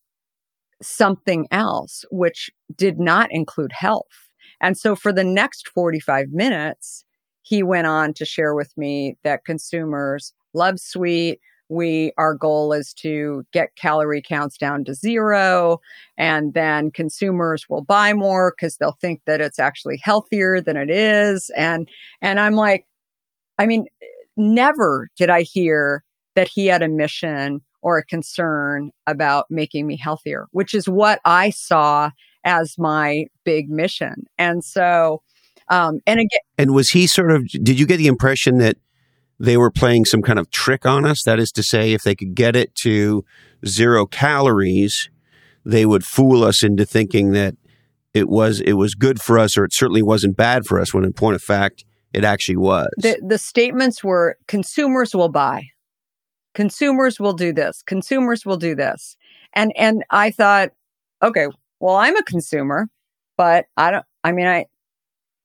something else, which did not include health. And so for the next 45 minutes, he went on to share with me that consumers love sweet. We, our goal is to get calorie counts down to zero. And then consumers will buy more because they'll think that it's actually healthier than it is. And, and I'm like, I mean, never did I hear that he had a mission or a concern about making me healthier, which is what I saw as my big mission. And so, um, and again, and was he sort of? Did you get the impression that they were playing some kind of trick on us? That is to say, if they could get it to zero calories, they would fool us into thinking that it was it was good for us, or it certainly wasn't bad for us. When in point of fact, it actually was. The, the statements were: consumers will buy, consumers will do this, consumers will do this, and and I thought, okay, well, I'm a consumer, but I don't. I mean, I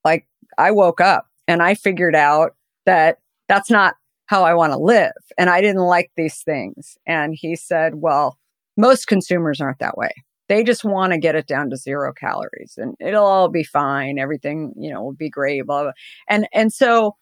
like I woke up and I figured out that that's not how I want to live. And I didn't like these things. And he said, well, most consumers aren't that way. They just want to get it down to zero calories and it'll all be fine. Everything, you know, will be great, blah, blah. And, and so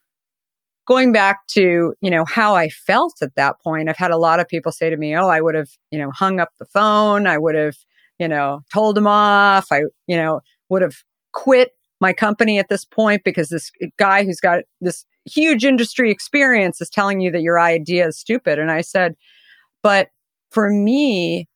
going back to, you know, how I felt at that point, I've had a lot of people say to me, Oh, I would have, you know, hung up the phone. I would have, you know, told him off. I, you know, would have quit my company at this point because this guy who's got this huge industry experience is telling you that your idea is stupid. And I said, but for me,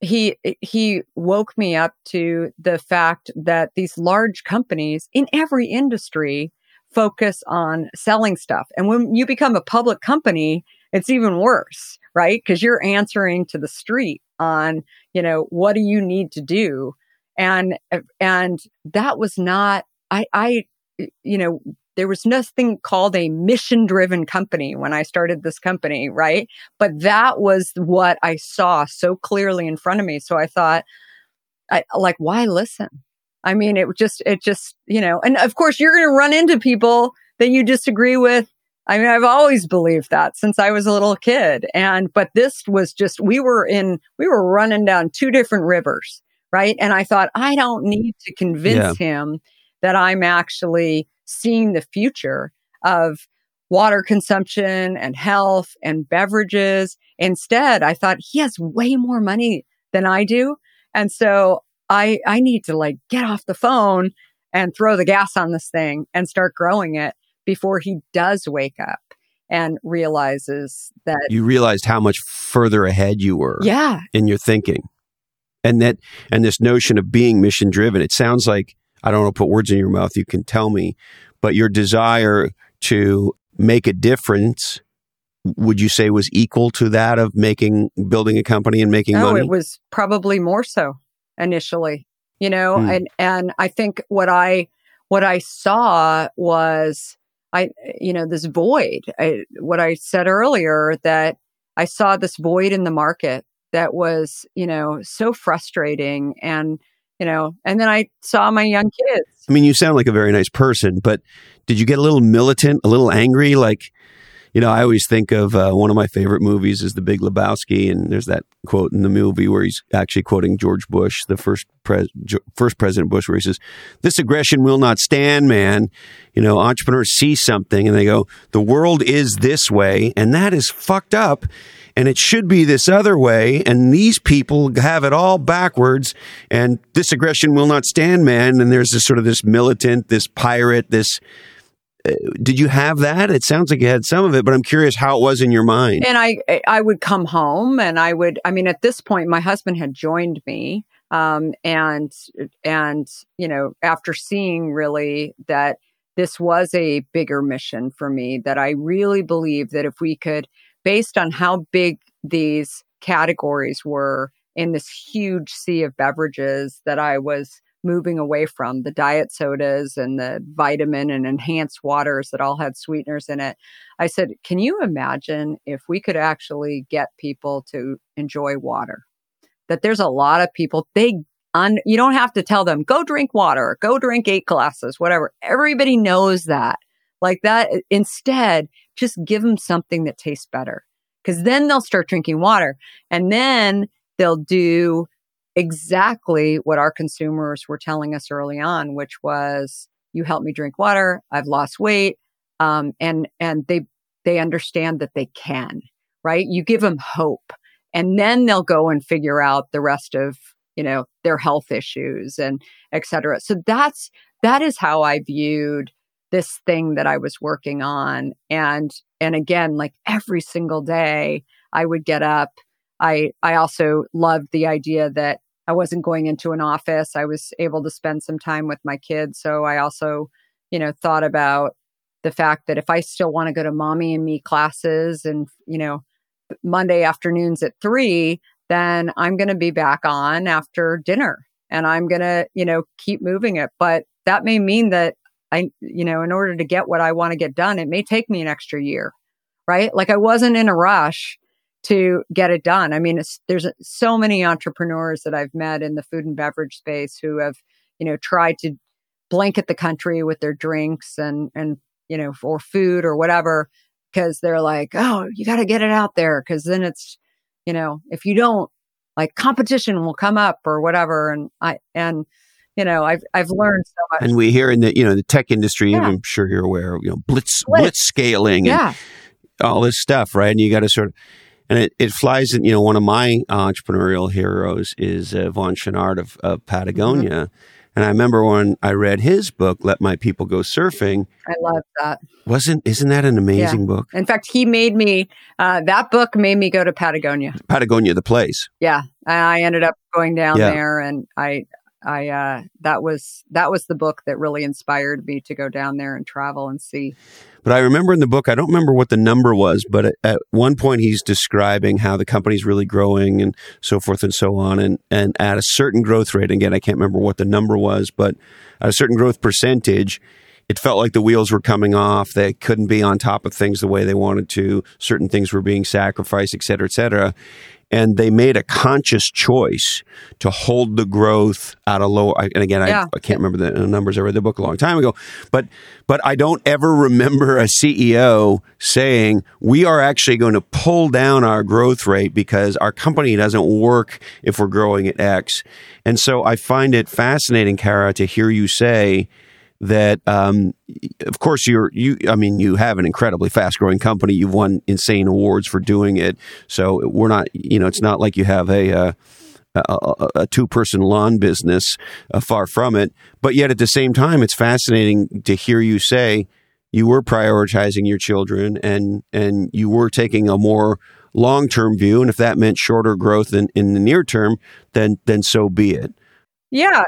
he he woke me up to the fact that these large companies in every industry focus on selling stuff. And when you become a public company, it's even worse, right? Because you're answering to the street on, you know, what do you need to do and and that was not i i you know there was nothing called a mission driven company when i started this company right but that was what i saw so clearly in front of me so i thought I, like why listen i mean it just it just you know and of course you're going to run into people that you disagree with I mean, I've always believed that since I was a little kid. And, but this was just, we were in, we were running down two different rivers right? And I thought, I don't need to convince yeah. him that I'm actually seeing the future of water consumption and health and beverages. Instead, I thought he has way more money than I do. And so I, I need to like get off the phone and throw the gas on this thing and start growing it before he does wake up and realizes that you realized how much further ahead you were yeah in your thinking and that and this notion of being mission driven it sounds like i don't want to put words in your mouth you can tell me but your desire to make a difference would you say was equal to that of making building a company and making no, money it was probably more so initially you know hmm. and and i think what i what i saw was i you know this void I, what i said earlier that i saw this void in the market that was, you know, so frustrating and you know, and then I saw my young kids. I mean, you sound like a very nice person, but did you get a little militant, a little angry like You know, I always think of uh, one of my favorite movies is The Big Lebowski, and there's that quote in the movie where he's actually quoting George Bush, the first pres- first President Bush, where he says, "This aggression will not stand, man." You know, entrepreneurs see something and they go, "The world is this way," and that is fucked up and it should be this other way. And these people have it all backwards. And this aggression will not stand, man. And there's this sort of this militant, this pirate, this. Did you have that? It sounds like you had some of it, but I'm curious how it was in your mind. And I, I would come home, and I would. I mean, at this point, my husband had joined me, um, and and you know, after seeing really that this was a bigger mission for me, that I really believe that if we could based on how big these categories were in this huge sea of beverages that I was moving away from the diet sodas and the vitamin and enhanced waters that all had sweeteners in it. I said, Can you imagine if we could actually get people to enjoy water? That there's a lot of people, they un, you don't have to tell them, go drink water, go drink eight glasses, whatever. Everybody knows that. Like that. Instead, just give them something that tastes better because then they'll start drinking water and then they'll do exactly what our consumers were telling us early on, which was, you help me drink water. I've lost weight. Um, and, and they, they understand that they can, right? You give them hope and then they'll go and figure out the rest of, you know, their health issues and et cetera. So that's, that is how I viewed this thing that I was working on. And, and again, like every single day I would get up. I, I also loved the idea that I wasn't going into an office. I was able to spend some time with my kids. So I also, you know, thought about the fact that if I still want to go to mommy and me classes and, you know, Monday afternoons at three, then I'm going to be back on after dinner and I'm going to, you know, keep moving it. But that may mean that I, you know, in order to get what I want to get done, it may take me an extra year, right? Like I wasn't in a rush to get it done. I mean, there's so many entrepreneurs that I've met in the food and beverage space who have, you know, tried to blanket the country with their drinks and, and, you know, or food or whatever, because they're like, oh, you got to get it out there. Cause then it's, you know, if you don't, like competition will come up or whatever. And I, and, you know, I've I've learned so much. And we hear in the you know the tech industry, yeah. I'm sure you're aware, you know, blitz blitz, blitz scaling and yeah. all this stuff, right? And you got to sort of and it, it flies in, you know, one of my entrepreneurial heroes is uh, Yvon Chouinard of, of Patagonia. Mm-hmm. And I remember when I read his book, Let My People Go Surfing. I love that. Wasn't, isn't that an amazing yeah. book? In fact, he made me, uh, that book made me go to Patagonia. Patagonia, the place. Yeah. I ended up going down yeah. there and I, I uh, that was that was the book that really inspired me to go down there and travel and see. But I remember in the book, I don't remember what the number was, but at, at one point he's describing how the company's really growing and so forth and so on, and and at a certain growth rate. Again, I can't remember what the number was, but at a certain growth percentage, it felt like the wheels were coming off. They couldn't be on top of things the way they wanted to. Certain things were being sacrificed, et cetera, et cetera and they made a conscious choice to hold the growth at a low. And again, yeah. I, I, can't remember the numbers. I read the book a long time ago, but but I don't ever remember a CEO saying we are actually going to pull down our growth rate because our company doesn't work if we're growing at X. And so I find it fascinating, Kara, to hear you say that um, of course you're you i mean you have an incredibly fast growing company. You've won insane awards for doing it. So we're not you know it's not like you have a uh, a, a two person lawn business uh, far from it. But yet at the same time it's fascinating to hear you say you were prioritizing your children and and you were taking a more long term view. And if that meant shorter growth in, in the near term then then so be it. Yeah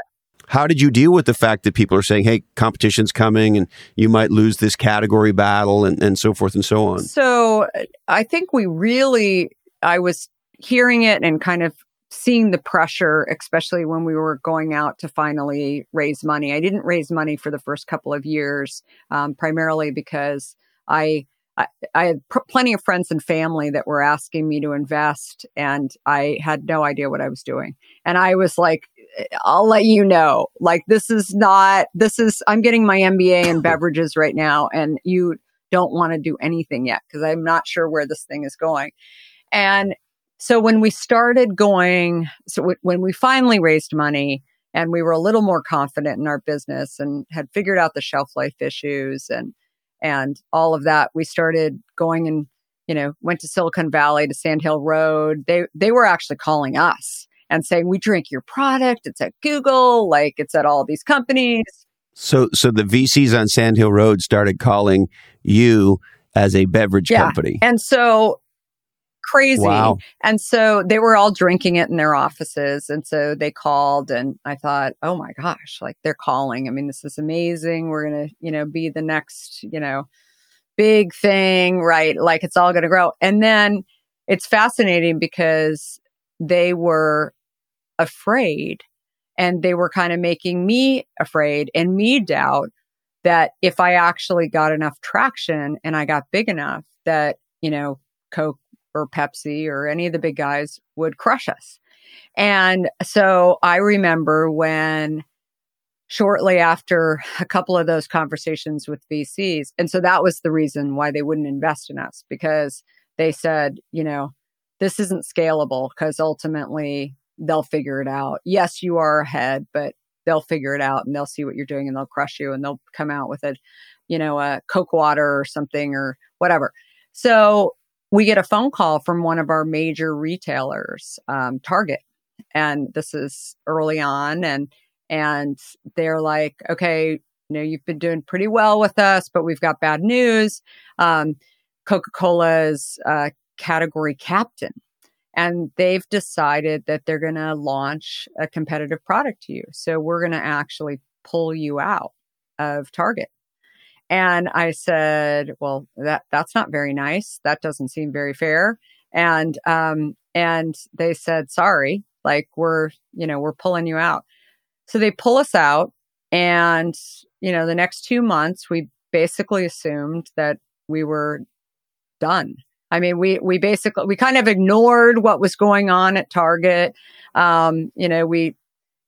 how did you deal with the fact that people are saying, hey, competition's coming and you might lose this category battle and, and so forth and so on? So I think we really, I was hearing it and kind of seeing the pressure, especially when we were going out to finally raise money. I didn't raise money for the first couple of years, um, primarily because I I, had pr- plenty of friends and family that were asking me to invest, and I had no idea what I was doing. And I was like, I'll let you know. Like, this is not, this is, I'm getting my MBA in <laughs> beverages right now, and you don't want to do anything yet because I'm not sure where this thing is going. And so when we started going, so w- when we finally raised money and we were a little more confident in our business and had figured out the shelf life issues and and all of that, we started going and you know went to Silicon Valley to Sand Hill Road. They they were actually calling us and saying we drink your product. It's at Google, like it's at all these companies. So so the VCs on Sand Hill Road started calling you as a beverage Yeah. company. And so crazy. Wow. And so they were all drinking it in their offices. And so they called and I thought, oh my gosh, like they're calling. I mean, this is amazing. We're going to, you know, be the next, you know, big thing, right? Like it's all going to grow. And then it's fascinating because they were afraid and they were kind of making me afraid and me doubt that if I actually got enough traction and I got big enough that, you know, Coke or Pepsi or any of the big guys would crush us. And so I remember when shortly after a couple of those conversations with VCs, and so that was the reason why they wouldn't invest in us because they said, you know, this isn't scalable because ultimately they'll figure it out. Yes, you are ahead, but they'll figure it out and they'll see what you're doing and they'll crush you and they'll come out with a, you know, a Coke water or something or whatever. So we get a phone call from one of our major retailers, um, Target, and this is early on, and and they're like, okay, you know, you've been doing pretty well with us, but we've got bad news. Um, Coca Cola's uh, category captain, and they've decided that they're going to launch a competitive product to you. So we're going to actually pull you out of Target. And I said, well, that, that's not very nice. That doesn't seem very fair. And, um, and they said, sorry, like we're, you know, we're pulling you out. So they pull us out. And, you know, the next two months, we basically assumed that we were done. I mean, we, we basically, we kind of ignored what was going on at Target. Um, you know, we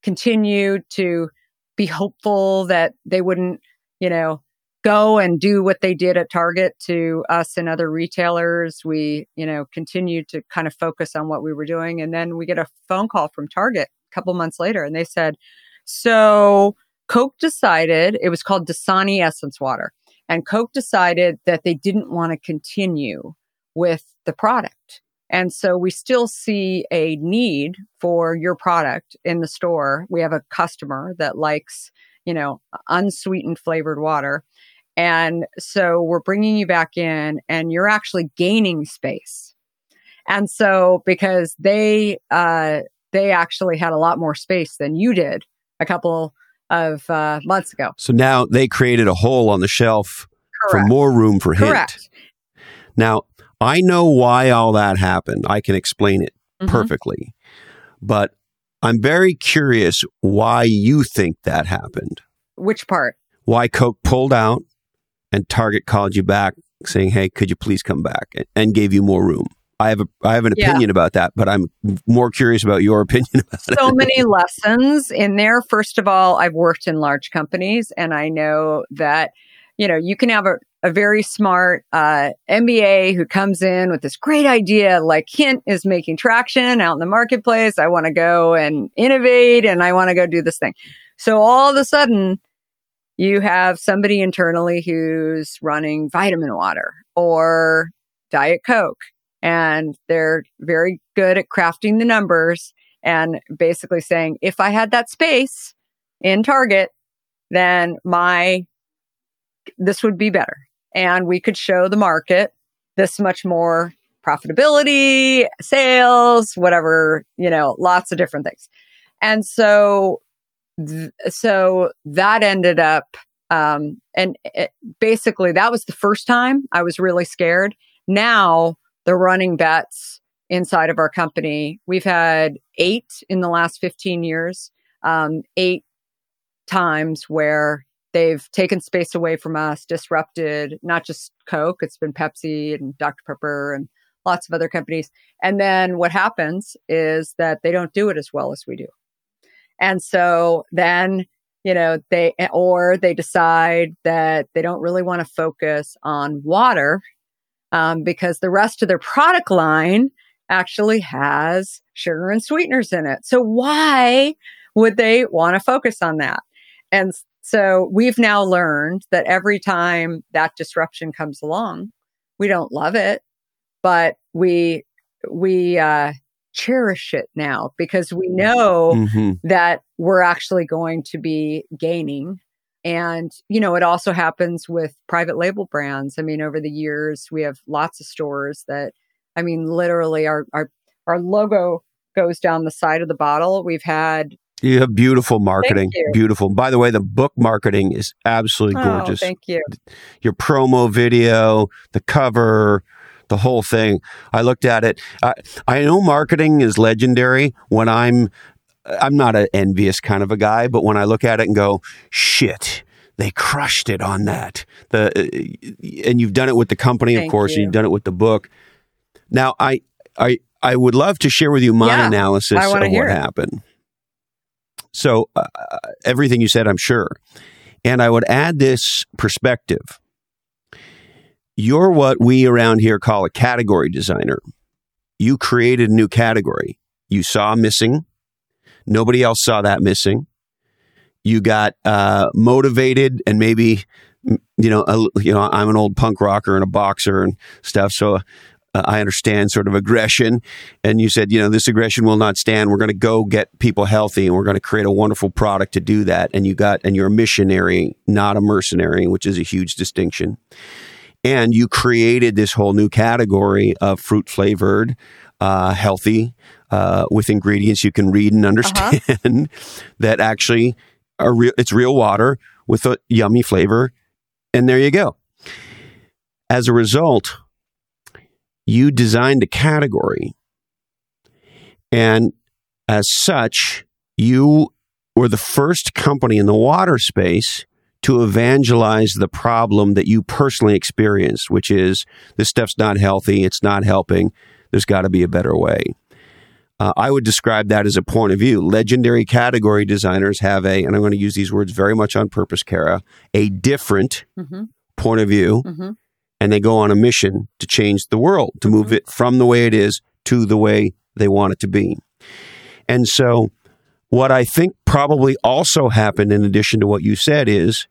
continued to be hopeful that they wouldn't, you know, go and do what they did at Target to us and other retailers. We, you know, continued to kind of focus on what we were doing. And then we get a phone call from Target a couple months later and they said, so Coke decided it was called Dasani Essence Water. And Coke decided that they didn't want to continue with the product. And so we still see a need for your product in the store. We have a customer that likes, you know, unsweetened flavored water. And so we're bringing you back in and you're actually gaining space. And so because they, uh, they actually had a lot more space than you did a couple of uh, months ago. So now they created a hole on the shelf for more room for hint. Now, I know why all that happened. I can explain it Mhm. perfectly. But I'm very curious why you think that happened. Which part? Why Coke pulled out and Target called you back saying, "Hey, could you please come back?" and- gave you more room. I have a I have an Yeah. opinion about that, but I'm more curious about your <laughs> opinion about it. so many lessons in there. First of all, I've worked in large companies and I know that, you know, you can have a, a very smart uh, MBA who comes in with this great idea, like Hint is making traction out in the marketplace. I want to go and innovate and I want to go do this thing. So all of a sudden, you have somebody internally who's running vitamin water or Diet Coke, and they're very good at crafting the numbers and basically saying, if I had that space in Target, then my, this would be better. And we could show the market this much more profitability, sales, whatever, you know, lots of different things. And so, th- so that ended up, um, and it, basically that was the first time I was really scared. Now the running bets inside of our company. We've had eight in the last 15 years, um, eight times where they've taken space away from us, disrupted not just Coke, it's been Pepsi and Dr. Pepper and lots of other companies. And then what happens is that they don't do it as well as we do. And so then you know, they, or they decide that they don't really want to focus on water um, because the rest of their product line actually has sugar and sweeteners in it. So why would they want to focus on that? And so we've now learned that every time that disruption comes along, we don't love it, but we, we, uh, cherish it now because we know mm-hmm. that we're actually going to be gaining. And, you know, it also happens with private label brands. I mean, over the years, we have lots of stores that, I mean, literally our, our, our logo goes down the side of the bottle. We've had you have beautiful marketing. Beautiful. By the way, the book marketing is absolutely oh, gorgeous. Thank you. Your promo video, the cover, the whole thing. I looked at it. I, I know marketing is legendary when I'm I'm not an envious kind of a guy, but when I look at it and go, shit, they crushed it on that. The uh, and you've done it with the company, Thank of course, you. and you've done it with the book. Now, I I I would love to share with you my yeah, analysis of what it. happened. So uh, everything you said, I'm sure, and I would add this perspective. You're what we around here call a category designer. You created a new category. You saw missing. Nobody else saw that missing. You got uh, motivated and maybe you know, a, you know, I'm an old punk rocker and a boxer and stuff. So uh, I understand sort of aggression. And you said, you know, this aggression will not stand. We're going to go get people healthy and we're going to create a wonderful product to do that. And you got, and you're a missionary, not a mercenary, which is a huge distinction. And you created this whole new category of fruit flavored, uh, healthy, uh, with ingredients you can read and understand uh-huh. <laughs> that actually are real. It's real water with a yummy flavor. And there you go. As a result, you designed a category. And as such, you were the first company in the water space to evangelize the problem that you personally experienced, which is this stuff's not healthy, it's not helping, there's got to be a better way. Uh, I would describe that as a point of view. Legendary category designers have a, and I'm going to use these words very much on purpose, Kara, a different mm-hmm. point of view mm-hmm and they go on a mission to change the world, to move mm-hmm. it from the way it is to the way they want it to be. And so, what I think probably also happened, in addition to what you said, is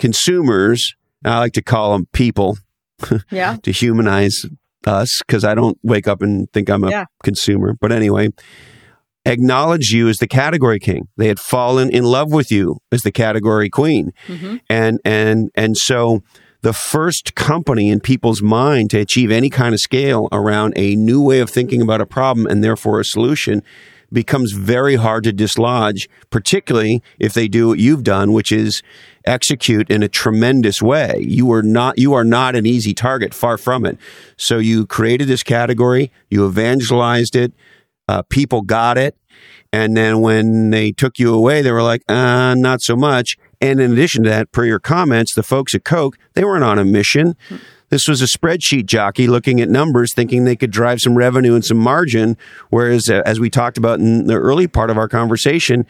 consumers, I like to call them people, <laughs> yeah. to humanize us, because I don't wake up and think I'm a yeah. consumer. But anyway, acknowledge you as the category king. They had fallen in love with you as the category queen. Mm-hmm. And and and so the first company in people's mind to achieve any kind of scale around a new way of thinking about a problem and therefore a solution becomes very hard to dislodge, particularly if they do what you've done, which is execute in a tremendous way. You are not you are not an easy target, far from it. So you created this category, you evangelized it, uh, people got it, and then when they took you away, they were like, uh, not so much. And in addition to that, per your comments, the folks at Coke, they weren't on a mission. This was a spreadsheet jockey looking at numbers, thinking they could drive some revenue and some margin. Whereas, uh, as we talked about in the early part of our conversation,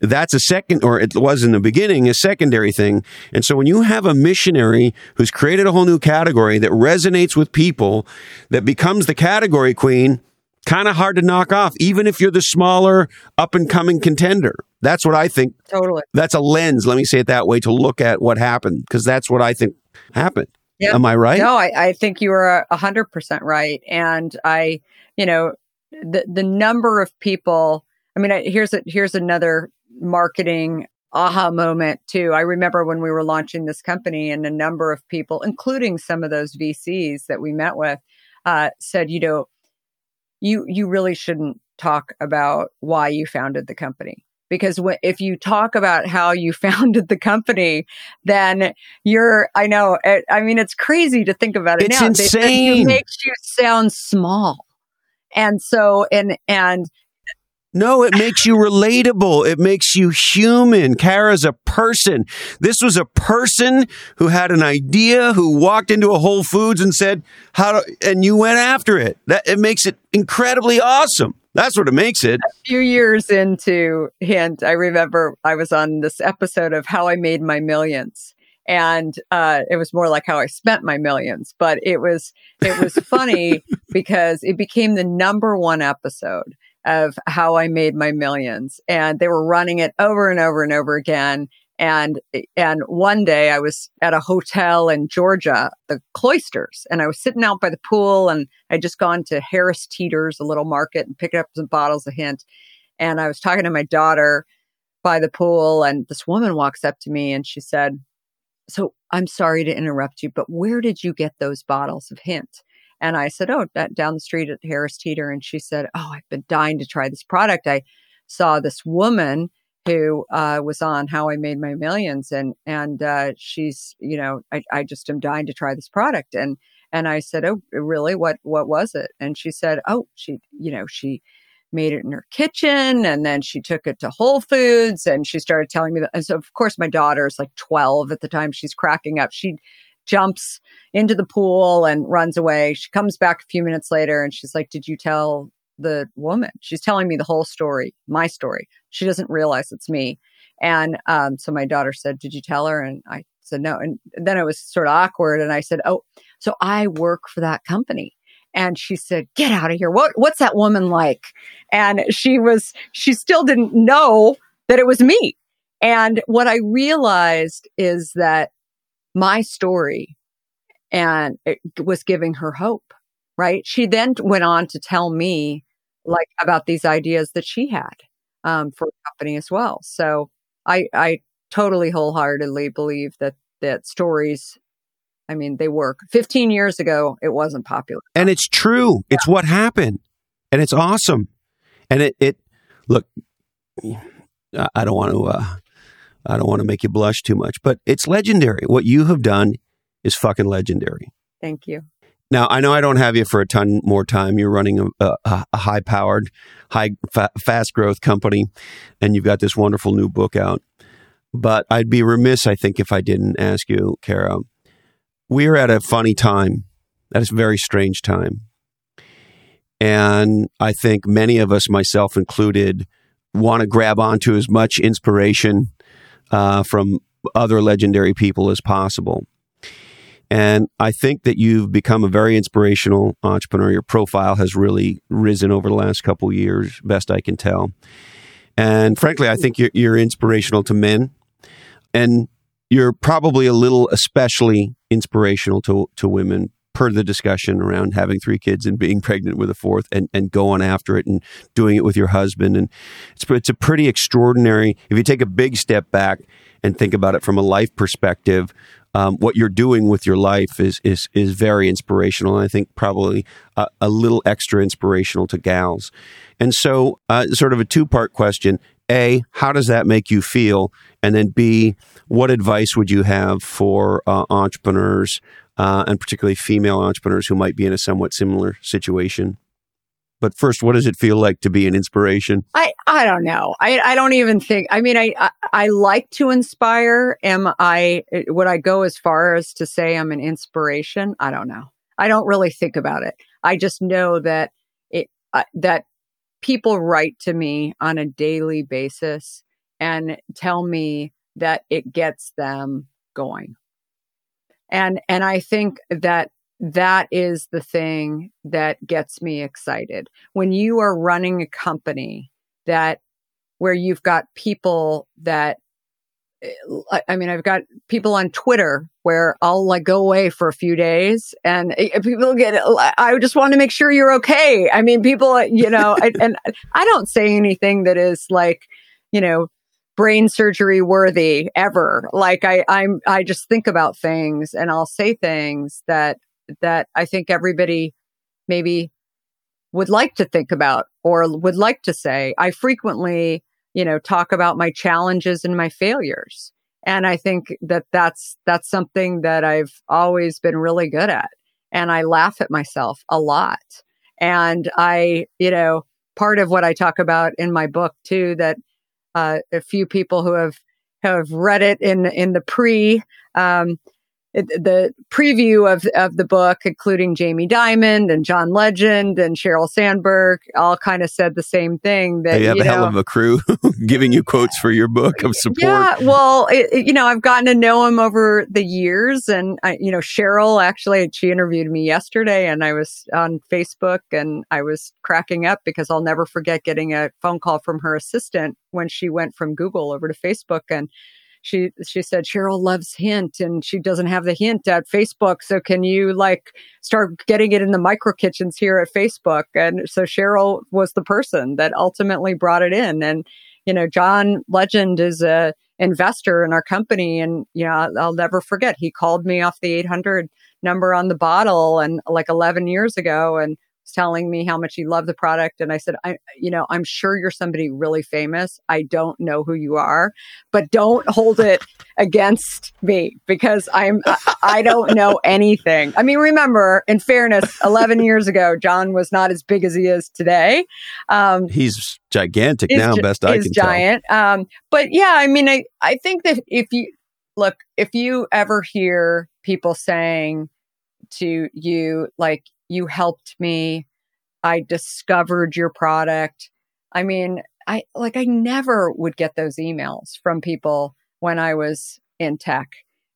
that's a second, or it was in the beginning, a secondary thing. And so when you have a missionary who's created a whole new category that resonates with people, that becomes the category queen, kind of hard to knock off, even if you're the smaller up and coming contender. That's what I think. Totally. That's a lens, let me say it that way, to look at what happened, because that's what I think happened. Yep. Am I right? No, I, I think you are a hundred percent right. And I, you know, the the number of people. I mean, I, here's a here's another marketing aha moment too. I remember when we were launching this company, and a number of people, including some of those VCs that we met with, uh, said, you know, you you really shouldn't talk about why you founded the company because if you talk about how you <laughs> founded the company, then you're, I know, it, I mean, it's crazy to think about it it's now. insane. It, it makes you sound small. And so, and, and no, it makes you relatable. It makes you human. Kara's a person. This was a person who had an idea, who walked into a Whole Foods and said, "How?" Do, and you went after it. That it makes it incredibly awesome. That's what it makes it. A few years into Hint, I remember I was on this episode of How I Made My Millions. And uh, it was more like how I spent my millions, but it was it was funny <laughs> because it became the number one episode of how I made my millions, and they were running it over and over and over again. And, and one day I was at a hotel in Georgia, the Cloisters, and I was sitting out by the pool and I'd just gone to Harris Teeter's, a little market and picked up some bottles of hint. And I was talking to my daughter by the pool and this woman walks up to me and she said, so I'm sorry to interrupt you, but where did you get those bottles of hint? And I said, Oh, down the street at Harris Teeter. And she said, Oh, I've been dying to try this product. I saw this woman who uh, was on How I Made My Millions, and and uh, she's you know I, I just am dying to try this product, and and I said, oh really? What what was it? And she said, oh she you know she made it in her kitchen and then she took it to Whole Foods and she started telling me that. And so of course my daughter is like 12 at the time. She's cracking up. She jumps into the pool and runs away. She comes back a few minutes later and she's like, did you tell the woman. She's telling me the whole story, my story. She doesn't realize it's me. And um, so my daughter said, Did you tell her? And I said, No. And then it was sort of awkward. And I said, Oh, so I work for that company. And she said, Get out of here. What, what's that woman like? And she was, she still didn't know that it was me. And what I realized is that my story and it was giving her hope, right? She then went on to tell me like about these ideas that she had um, for a company as well. So I, I totally wholeheartedly believe that that stories I mean, they work. 15 years ago, it wasn't popular. And it's true. Yeah. It's what happened. And it's awesome. And it, it look, I don't want to, uh, I don't want to make you blush too much, but it's legendary. What you have done is fucking legendary. Thank you. Now, I know I don't have you for a ton more time. You're running a, a, a high powered, high, fa- fast growth company, and you've got this wonderful new book out. But I'd be remiss, I think, if I didn't ask you, Kara. We're at a funny time, that is a very strange time. And I think many of us, myself included, want to grab onto as much inspiration uh, from other legendary people as possible. And I think that you've become a very inspirational entrepreneur. Your profile has really risen over the last couple years, best I can tell. And frankly, I think you're, you're inspirational to men. And you're probably a little especially inspirational to, to women per the discussion around having three kids and being <laughs> pregnant with a fourth and, and going after it and doing it with your husband. And it's, it's a pretty extraordinary, if you take a big step back and think about it from a life perspective, um, what you're doing with your life is is is very inspirational. And I think probably a, a little extra inspirational to gals. And so, uh, sort of a two part question: A, how does that make you feel? And then B, what advice would you have for uh, entrepreneurs, uh, and particularly female entrepreneurs who might be in a somewhat similar situation? But first, what does it feel like to be an inspiration? I, I don't know. I, I don't even think, I mean, I, I, I like to inspire. Am I, would I go as far as to say I'm an inspiration? I don't know. I don't really think about it. I just know that it, uh, that people write to me on a daily basis and tell me that it gets them going. And, and I think that that is the thing that gets me excited. When you are running a company that where you've got people that eh, I mean, I've got people on Twitter where I'll like go away for a few days and eh, people get, I just want to make sure you're okay. I mean, people, you know, and I don't say anything that is like, you know, brain surgery worthy ever. Like I, I'm, I just think about things and I'll say things that that I think everybody maybe would like to think about or would like to say. I frequently, you know, talk about my challenges and my failures. And I think that that's, that's something that I've always been really good at. And I laugh at myself a lot. And I, you know, part of what I talk about in my book too, that, uh, a few people who have, have read it in, in the pre, um, it, the preview of of the book, including Jamie Dimon and John Legend and Sheryl Sandberg, all kind of said the same thing. That you have you a know, hell of a crew <laughs> giving you quotes for your book of support. Yeah, well, it, it- you know, I've gotten to know him over the years, and I, you know, Sheryl actually she interviewed me yesterday, and I was on Facebook, and I was cracking up because I'll never forget getting a phone call from her assistant when she went from Google over to Facebook, and she she said Sheryl loves Hint, and she doesn't have the Hint at Facebook, so can you like start getting it in the micro kitchens here at Facebook? And so Sheryl was the person that ultimately brought it in, and you know, John Legend is a investor in our company. And, you know, I'll, I'll never forget. He called me off the 800 number on the bottle and like 11 years ago and telling me how much he loved the product. And I said, I, you know, I'm sure you're somebody really famous. I don't know who you are, but don't hold it against me because I'm, I, I don't know anything. I mean, remember, in fairness, 11 years ago, John was not as big as he is today. Um, He's gigantic now, gi- best I can tell. giant. Um, but yeah, I mean, I, I think that if you look, if you ever hear people saying to you, like, you helped me, I discovered your product. I mean, I like, I never would get those emails from people when I was in tech.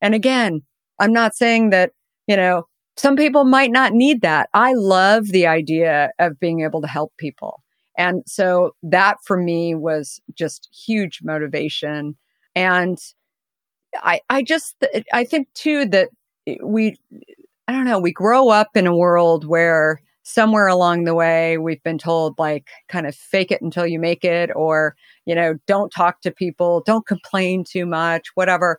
And again, I'm not saying that, you know, some people might not need that. I love the idea of being able to help people. And so that for me was just huge motivation. And I, I just, I think too that we, I don't know, we grow up in a world where somewhere along the way we've been told like kind of fake it until you make it or, you know, don't talk to people, don't complain too much, whatever.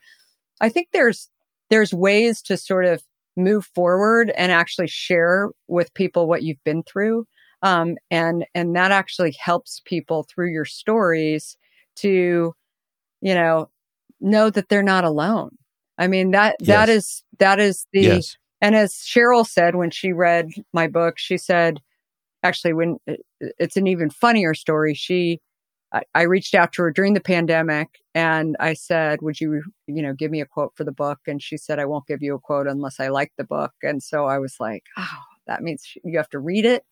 I think there's, there's ways to sort of move forward and actually share with people what you've been through um, and and that actually helps people through your stories to you know know that they're not alone i mean that that Yes. is that is the Yes. And as Sheryl said when she read my book she said actually when it's an even funnier story she I, reached out to her during the pandemic and I said, would you, you know, give me a quote for the book? And she said, I won't give you a quote unless I like the book. And so I was like, oh, that means you have to read it.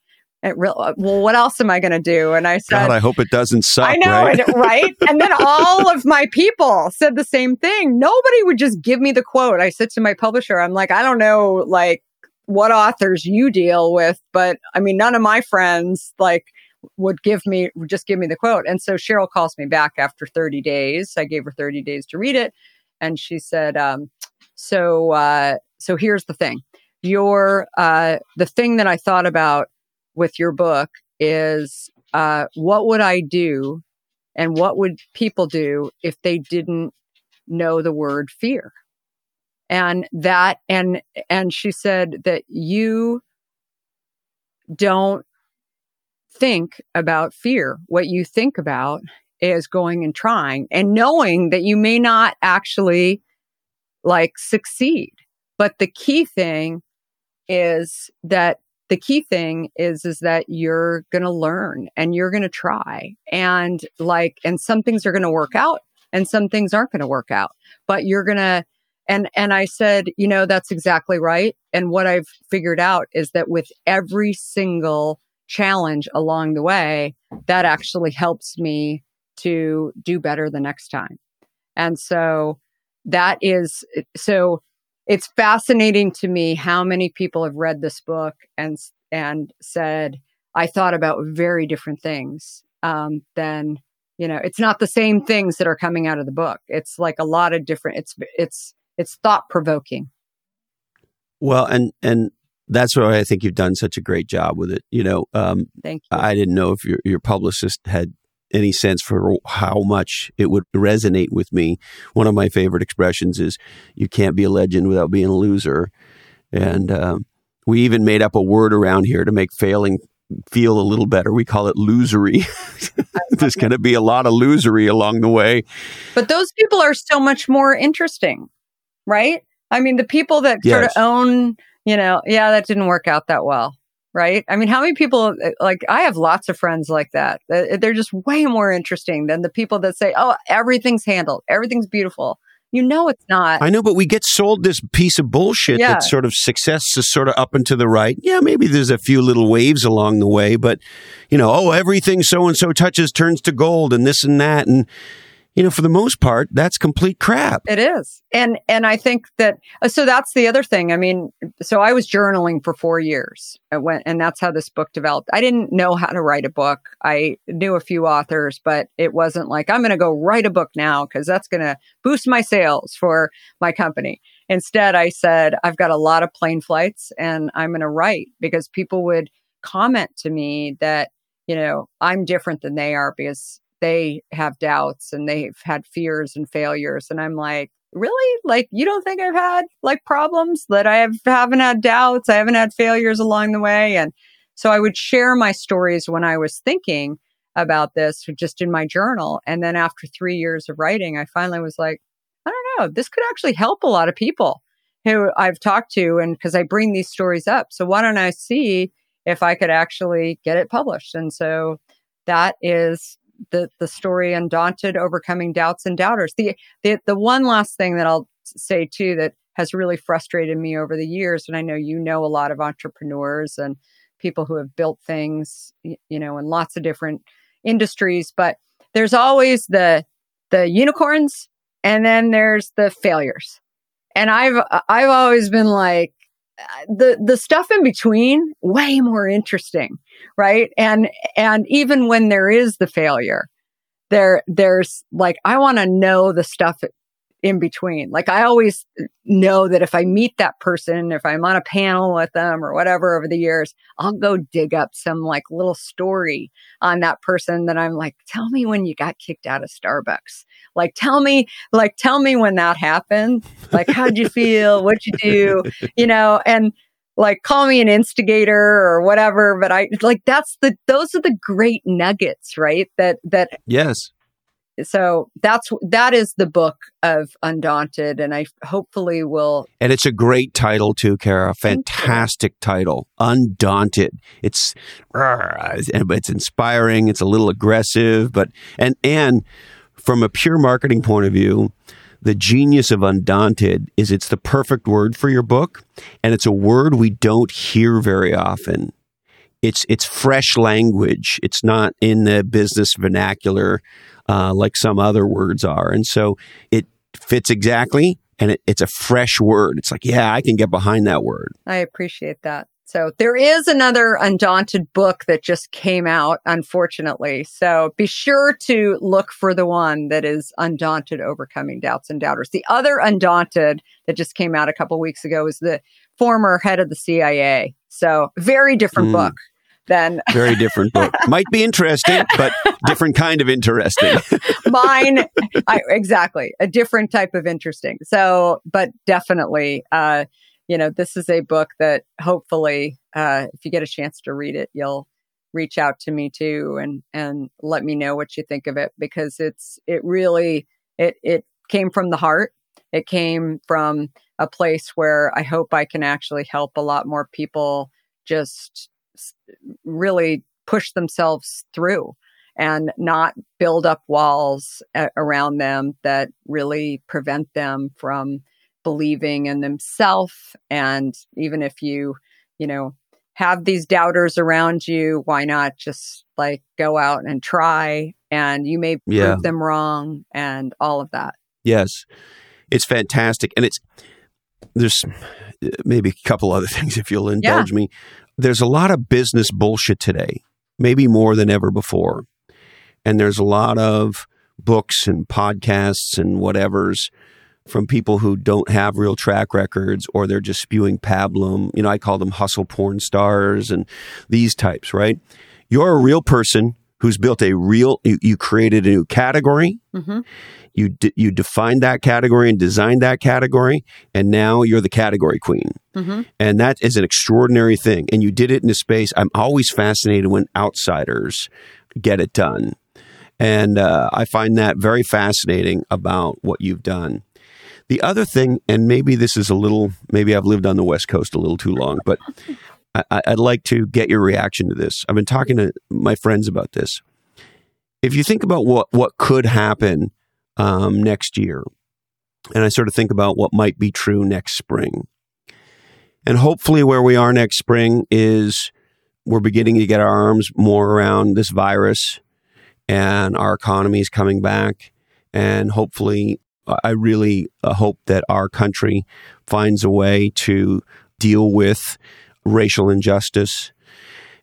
And real, uh, well, what else am I going to do? And I said, God, I hope it doesn't suck. I know, right? and- right? And then all of my people said the same thing. Nobody would just give me the quote. I said to my publisher, I'm like, I don't know, like what authors you deal with, but I mean, none of my friends like would give me would just give me the quote. And so Sheryl calls me back after 30 days. I gave her 30 days to read it, and she said, um, "So, uh, so here's the thing. Your uh, the thing that I thought about with your book is uh, what would I do and what would people do if they didn't know the word fear? And that and and she said that you don't think about fear. What you think about is going and trying and knowing that you may not actually like succeed. But the key thing is that the key thing is is that you're going to learn and you're going to try and like and some things are going to work out and some things aren't going to work out but you're going to and and I said you know that's exactly right. And what I've figured out is that with every single challenge along the way that actually helps me to do better the next time. And so that is so it's fascinating to me how many people have read this book and and said I thought about very different things um, than you know. It's not the same things that are coming out of the book. It's like a lot of different. It's it's it's thought provoking. Well, and and that's why I think you've done such a great job with it. You know, um, Thank you. I didn't know if your your publicist had any sense for how much it would resonate with me. One of my favorite expressions is "You can't be a legend without being a loser," and um, we even made up a word around here to make failing feel a little better. We call it losery. <laughs> There's going to be a lot of losery along the way. But those people are so much more interesting, right? I mean, the people that sort of own, you know, yeah, that didn't work out that well, right? I mean, how many people, uh, like, I have lots of friends like that. That- uh, They're just way more interesting than the people that say, oh, everything's handled, everything's beautiful. You know it's not. I know, but we get sold this piece of bullshit Yeah. that sort of success is sort of up and to the right. Yeah, maybe there's a few little waves along the way, but you know, oh, everything so and so touches turns to gold and this and that. And, you know, for the most part, that's complete crap. It is. And and I think that uh, so that's the other thing. I mean, so I was journaling for 4 years. I went and that's how this book developed. I didn't know how to write a book. I knew a few authors, but it wasn't like I'm going to go write a book now cuz that's going to boost my sales for my company. Instead, I said I've got a lot of plane flights and I'm going to write because people would comment to me that, you know, I'm different than they are because they have doubts and they've had fears and failures. And I'm like, really? Like, you don't think I've had like problems that I have, haven't had doubts? I haven't had failures along the way. And so I would share my stories when I was thinking about this just in my journal. And then after three years of writing, I finally was like, I don't know, this could actually help a lot of people who I've talked to. And because I bring these stories up. So why don't I see if I could actually get it published? And so that is the the story undaunted overcoming doubts and doubters. The the the one last thing that i'll say too that has really frustrated me over the years and i know you know a lot of entrepreneurs and people who have built things you know in lots of different industries but there's always the the unicorns and then there's the failures. And i've i've always been like the the stuff in between way more interesting right? And and even when there is the failure there there's like i want to know the stuff in between. Like i always know that if i meet that person if i'm on a panel with them or whatever over the years i'll go dig up some like little story on that person that i'm like tell me when you got kicked out of starbucks. Like tell me like tell me when that happened. Like how'd you feel? What'd you do? <laughs> You know and like call me an instigator or whatever but i like that's the those are the great nuggets right? That that Yes. So that's that is the book of undaunted and i hopefully will And it's a great title too, Kara. Fantastic title. Undaunted. It's it's inspiring. It's a little aggressive, but and and from a pure marketing point of view, the genius of undaunted is it's the perfect word for your book, and it's a word we don't hear very often. It's it's fresh language. It's not in the business vernacular uh, like some other words are, and so it fits exactly and it, it's a fresh word. It's like, yeah, I can get behind that word. i appreciate that so there is another undaunted book that just came out unfortunately so be sure to look for the one that is undaunted overcoming doubts and doubters the other undaunted that just came out a couple weeks ago is the former head of the cia so very different Mm. book than Very different book. <laughs> Might be interesting, but different kind of interesting. <laughs> mine I, exactly a different type of interesting so but definitely uh you know this is a book that hopefully uh if you get a chance to read it you'll reach out to me too and and let me know what you think of it because it's it really it it came from the heart it came from a place where i hope i can actually help a lot more people just really push themselves through and not build up walls a- around them that really prevent them from believing in themselves and even if you you know have these doubters around you why not just like go out and try? And you may prove Yeah. them wrong and all of that. Yes, it's fantastic, and it's there's uh, maybe a couple other <laughs> things if you'll indulge me. There's a lot of business bullshit today, maybe more than ever before, and there's a lot of books and podcasts and whatever's from people who don't have real track records or they're just spewing pablum. You know, I call them hustle porn stars and these types, right? You're a real person who's built a real, you, you created a new category. mm-hmm. You, you defined that category and designed that category, and now you're the category queen. Mm-hmm. And that is an extraordinary thing. And you did it in a space. I'm always fascinated when outsiders get it done. And uh, I find that very fascinating about what you've done. The other thing, and maybe this is a little, maybe I've lived on the West Coast a little too long, but I, I'd like to get your reaction to this. I've been talking to my friends about this. If you think about what, what could happen um, next year, and I sort of think about what might be true next spring. And hopefully, where we are next spring is we're beginning to get our arms more around this virus and our economy is coming back. And hopefully, I really uh, hope that our country finds a way to deal with racial injustice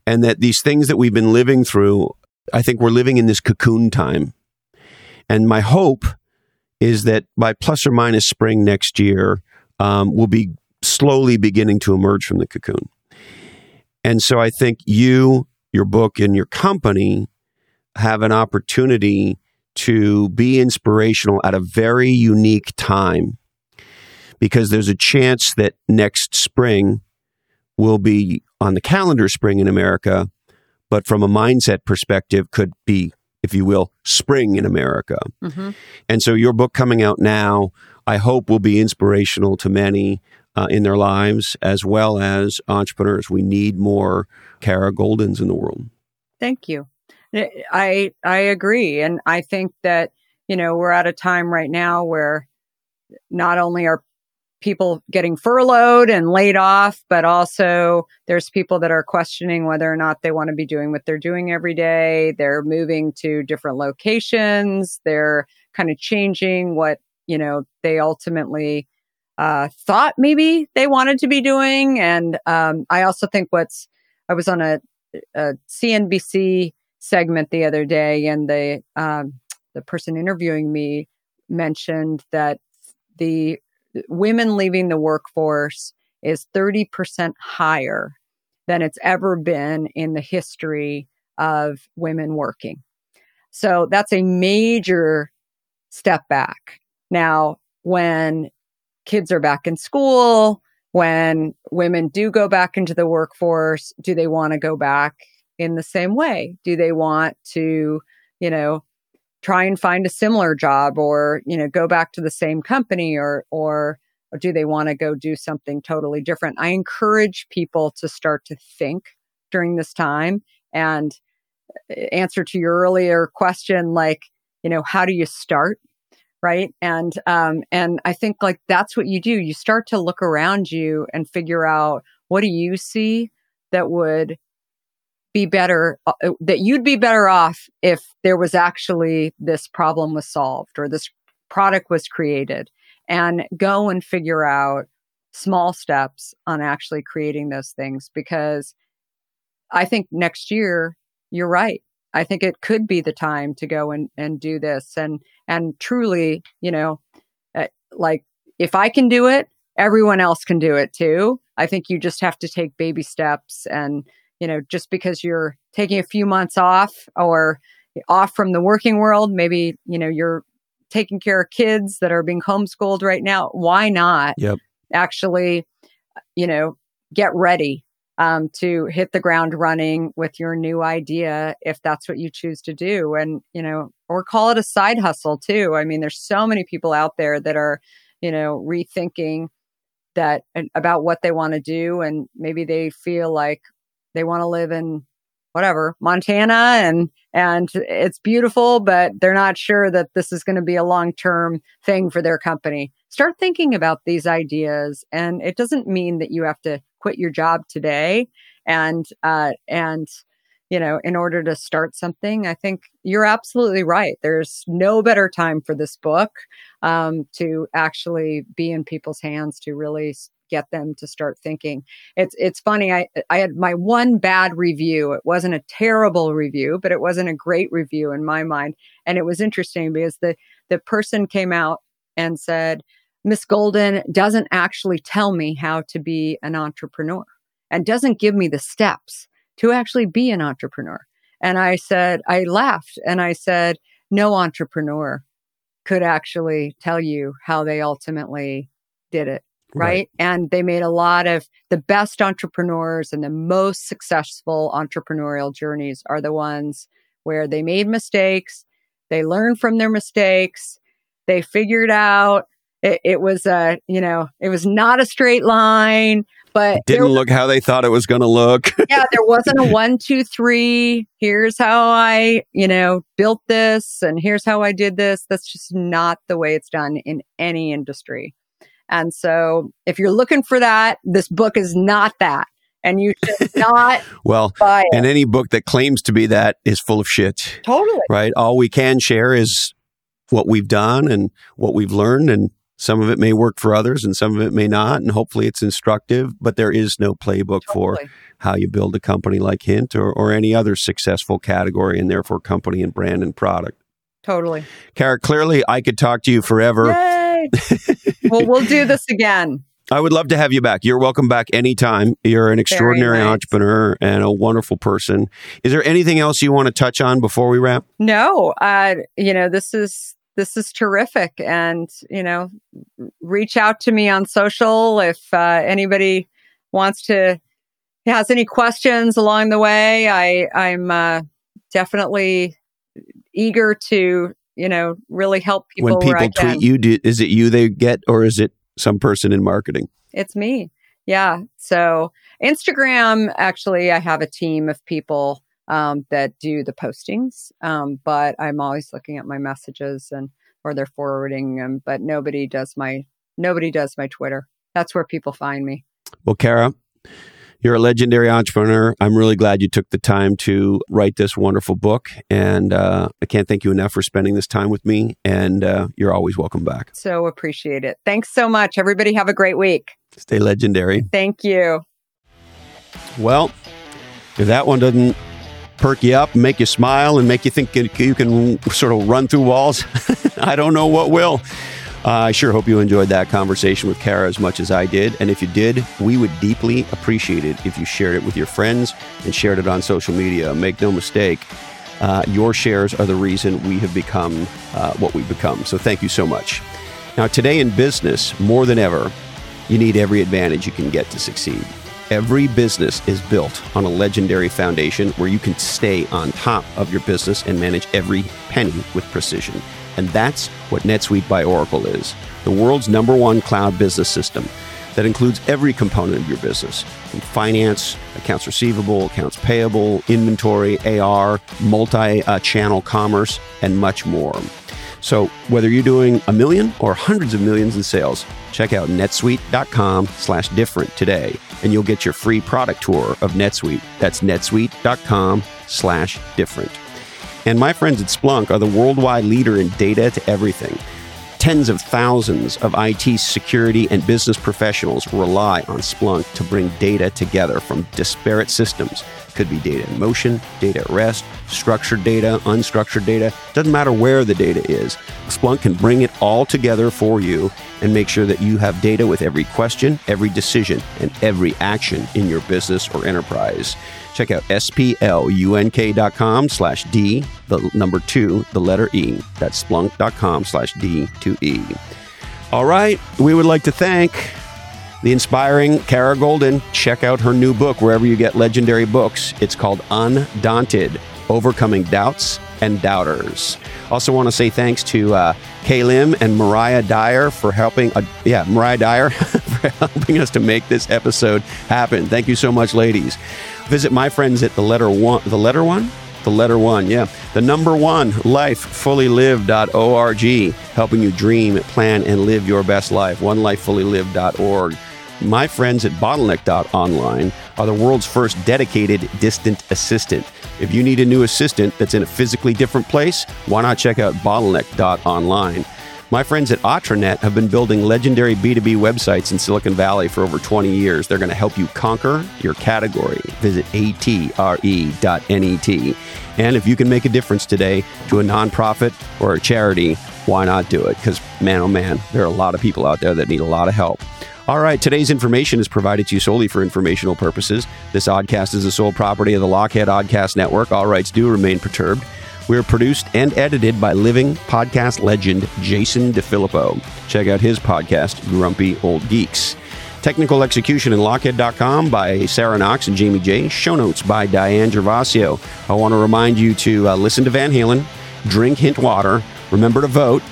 and that these things that we've been living through, I think we're living in this cocoon time. And my hope is that by plus or minus spring next year, um, we'll be slowly beginning to emerge from the cocoon. And so I think you, your book, and your company have an opportunity to be inspirational at a very unique time because there's a chance that next spring will be on the calendar spring in America, but from a mindset perspective, could be, if you will, spring in America. Mm-hmm. And so your book coming out now, I hope will be inspirational to many uh, in their lives as well as entrepreneurs. We need more Kara Goldins in the world. Thank you. I I agree, and I think that you know we're at a time right now where not only are people getting furloughed and laid off, but also there's people that are questioning whether or not they want to be doing what they're doing every day. They're moving to different locations. They're kind of changing what, you know, they ultimately uh, thought maybe they wanted to be doing. And um, I also think what's, I was on a, a CNBC segment the other day and the, um, the person interviewing me mentioned that the women leaving the workforce is 30% higher than it's ever been in the history of women working. So that's a major step back. Now, when kids are back in school, when women do go back into the workforce, do they want to go back in the same way? Do they want to, you know, try and find a similar job or you know go back to the same company or or, or do they want to go do something totally different? I encourage people to start to think during this time and uh, answer to your earlier question like you know how do you start right? And um and i think like that's what you do. You start to look around you and figure out what do you see that would be better uh, uh, that you'd be better off if there was actually this problem was solved or this product was created and go and figure out small steps on actually creating those things because I think next year you're right. I think it could be the time to go and, and do this and and truly, you know, uh, like if I can do it, everyone else can do it too. I think you just have to take baby steps and you know, just because you're taking a few months off or off from the working world, maybe, you know, you're taking care of kids that are being homeschooled right now. Why not yep. actually, you know, get ready um, to hit the ground running with your new idea if that's what you choose to do and you know or call it a side hustle too i mean there's so many people out there that are you know rethinking that about what they want to do and maybe they feel like they want to live in whatever Montana and and it's beautiful but they're not sure that this is going to be a long-term thing for their company. Start thinking about these ideas and it doesn't mean that you have to quit your job today and uh and you know in order to start something i think you're absolutely right there's no better time for this book um, to actually be in people's hands to really get them to start thinking. It's it's funny. I I had my one bad review. It wasn't a terrible review, but it wasn't a great review in my mind. And it was interesting because the the person came out and said, Miss Goldin doesn't actually tell me how to be an entrepreneur and doesn't give me the steps to actually be an entrepreneur. And I said, I laughed and I said, no entrepreneur could actually tell you how they ultimately did it right? right? And they made a lot of the best entrepreneurs and the most successful entrepreneurial journeys are the ones where they made mistakes, they learned from their mistakes, they figured out it, it was a, you know, it was not a straight line, but didn't look how they thought it was going to look. <laughs> yeah, there wasn't a one, two, three. Here's how I, you know, built this, and here's how I did this. That's just not the way it's done in any industry. And so, if you're looking for that, this book is not that. And you should <laughs> not well, buy it. and any book that claims to be that is full of shit, totally. right? All we can share is what we've done and what we've learned, and some of it may work for others and some of it may not. And hopefully it's instructive, but there is no playbook for how you build a company like Hint or, or any other successful category and therefore company and brand and product. Totally. Kara, clearly I could talk to you forever. Yay. Well, we'll do this again. <laughs> I would love to have you back. You're welcome back anytime. You're an extraordinary nice. entrepreneur and a wonderful person. Is there anything else you want to touch on before we wrap? No, uh, you know, this is this is terrific, and you know, reach out to me on social if uh, anybody wants to has any questions along the way. I I'm uh, definitely eager to you know really help people. when people tweet you, do, is it you they get or is it some person in marketing? It's me. Yeah. So Instagram, actually, I have a team of people um, that do the postings, um, but I'm always looking at my messages and or they're forwarding them. But nobody does my nobody does my Twitter. That's where people find me. Well, Kara, you're a legendary entrepreneur. I'm really glad you took the time to write this wonderful book. And uh, I can't thank you enough for spending this time with me. And uh, you're always welcome back. So appreciate it. Thanks so much. Everybody have a great week. Stay legendary. Thank you. Well, if that one doesn't perk you up, make you smile, and make you think you you can sort of run through walls, <laughs> I don't know what will. Uh, I sure hope you enjoyed that conversation with Kara as much as I did. And if you did, we would deeply appreciate it if you shared it with your friends and shared it on social media. Make no mistake, uh, your shares are the reason we have become uh, what we've become. So thank you so much. Now, today in business, more than ever, you need every advantage you can get to succeed. Every business is built on a legendary foundation where you can stay on top of your business and manage every penny with precision. And that's what NetSuite by Oracle is the world's number one cloud business system that includes every component of your business from finance, accounts receivable, accounts payable, inventory, AR, multi channel commerce, and much more. So, whether you're doing a million or hundreds of millions in sales, check out netsuite.com slash different today, and you'll get your free product tour of NetSuite. That's netsuite.com slash different. And my friends at Splunk are the worldwide leader in data to everything. Tens of thousands of IT security and business professionals rely on Splunk to bring data together from disparate systems. Could be data in motion, data at rest, structured data, unstructured data. Doesn't matter where the data is. Splunk can bring it all together for you and make sure that you have data with every question, every decision, and every action in your business or enterprise. Check out splunk.com slash D, the number two, the letter E. That's splunk.com slash D2E. All right, we would like to thank the inspiring Kara Goldin. Check out her new book wherever you get legendary books. It's called Undaunted Overcoming Doubts and Doubters. Also, want to say thanks to uh, Kay Lim and Mariah Dyer for helping. Uh, yeah, Mariah Dyer <laughs> for helping us to make this episode happen. Thank you so much, ladies. Visit my friends at the letter one. The letter one. The letter one, yeah. The number one, lifefullylive.org, helping you dream, plan, and live your best life. OneLifeFullyLive.org. My friends at bottleneck.online are the world's first dedicated distant assistant. If you need a new assistant that's in a physically different place, why not check out bottleneck.online? My friends at Atre.net have been building legendary B2B websites in Silicon Valley for over 20 years. They're going to help you conquer your category. Visit atre.net. And if you can make a difference today to a nonprofit or a charity, why not do it? Because, man, oh man, there are a lot of people out there that need a lot of help. All right, today's information is provided to you solely for informational purposes. This oddcast is the sole property of the Lochhead Oddcast Network. All rights do remain perturbed. We are produced and edited by living podcast legend Jason DeFillippo. Check out his podcast, Grumpy Old Geeks. Technical execution in Lochhead.com by Sarah Knox and Jamie J. Show notes by Diane Gervasio. I want to remind you to uh, listen to Van Halen, drink hint water, remember to vote.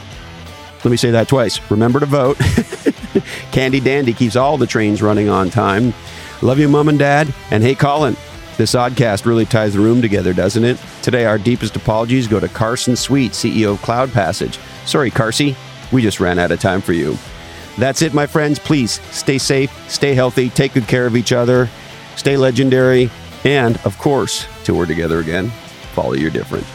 Let me say that twice. Remember to vote. <laughs> <laughs> Candy Dandy keeps all the trains running on time. Love you, Mom and Dad. And hey, Colin, this oddcast really ties the room together, doesn't it? Today, our deepest apologies go to Carson Sweet, CEO of Cloud Passage. Sorry, Carsey, we just ran out of time for you. That's it, my friends. Please stay safe, stay healthy, take good care of each other, stay legendary, and of course, till we're together again, follow your different.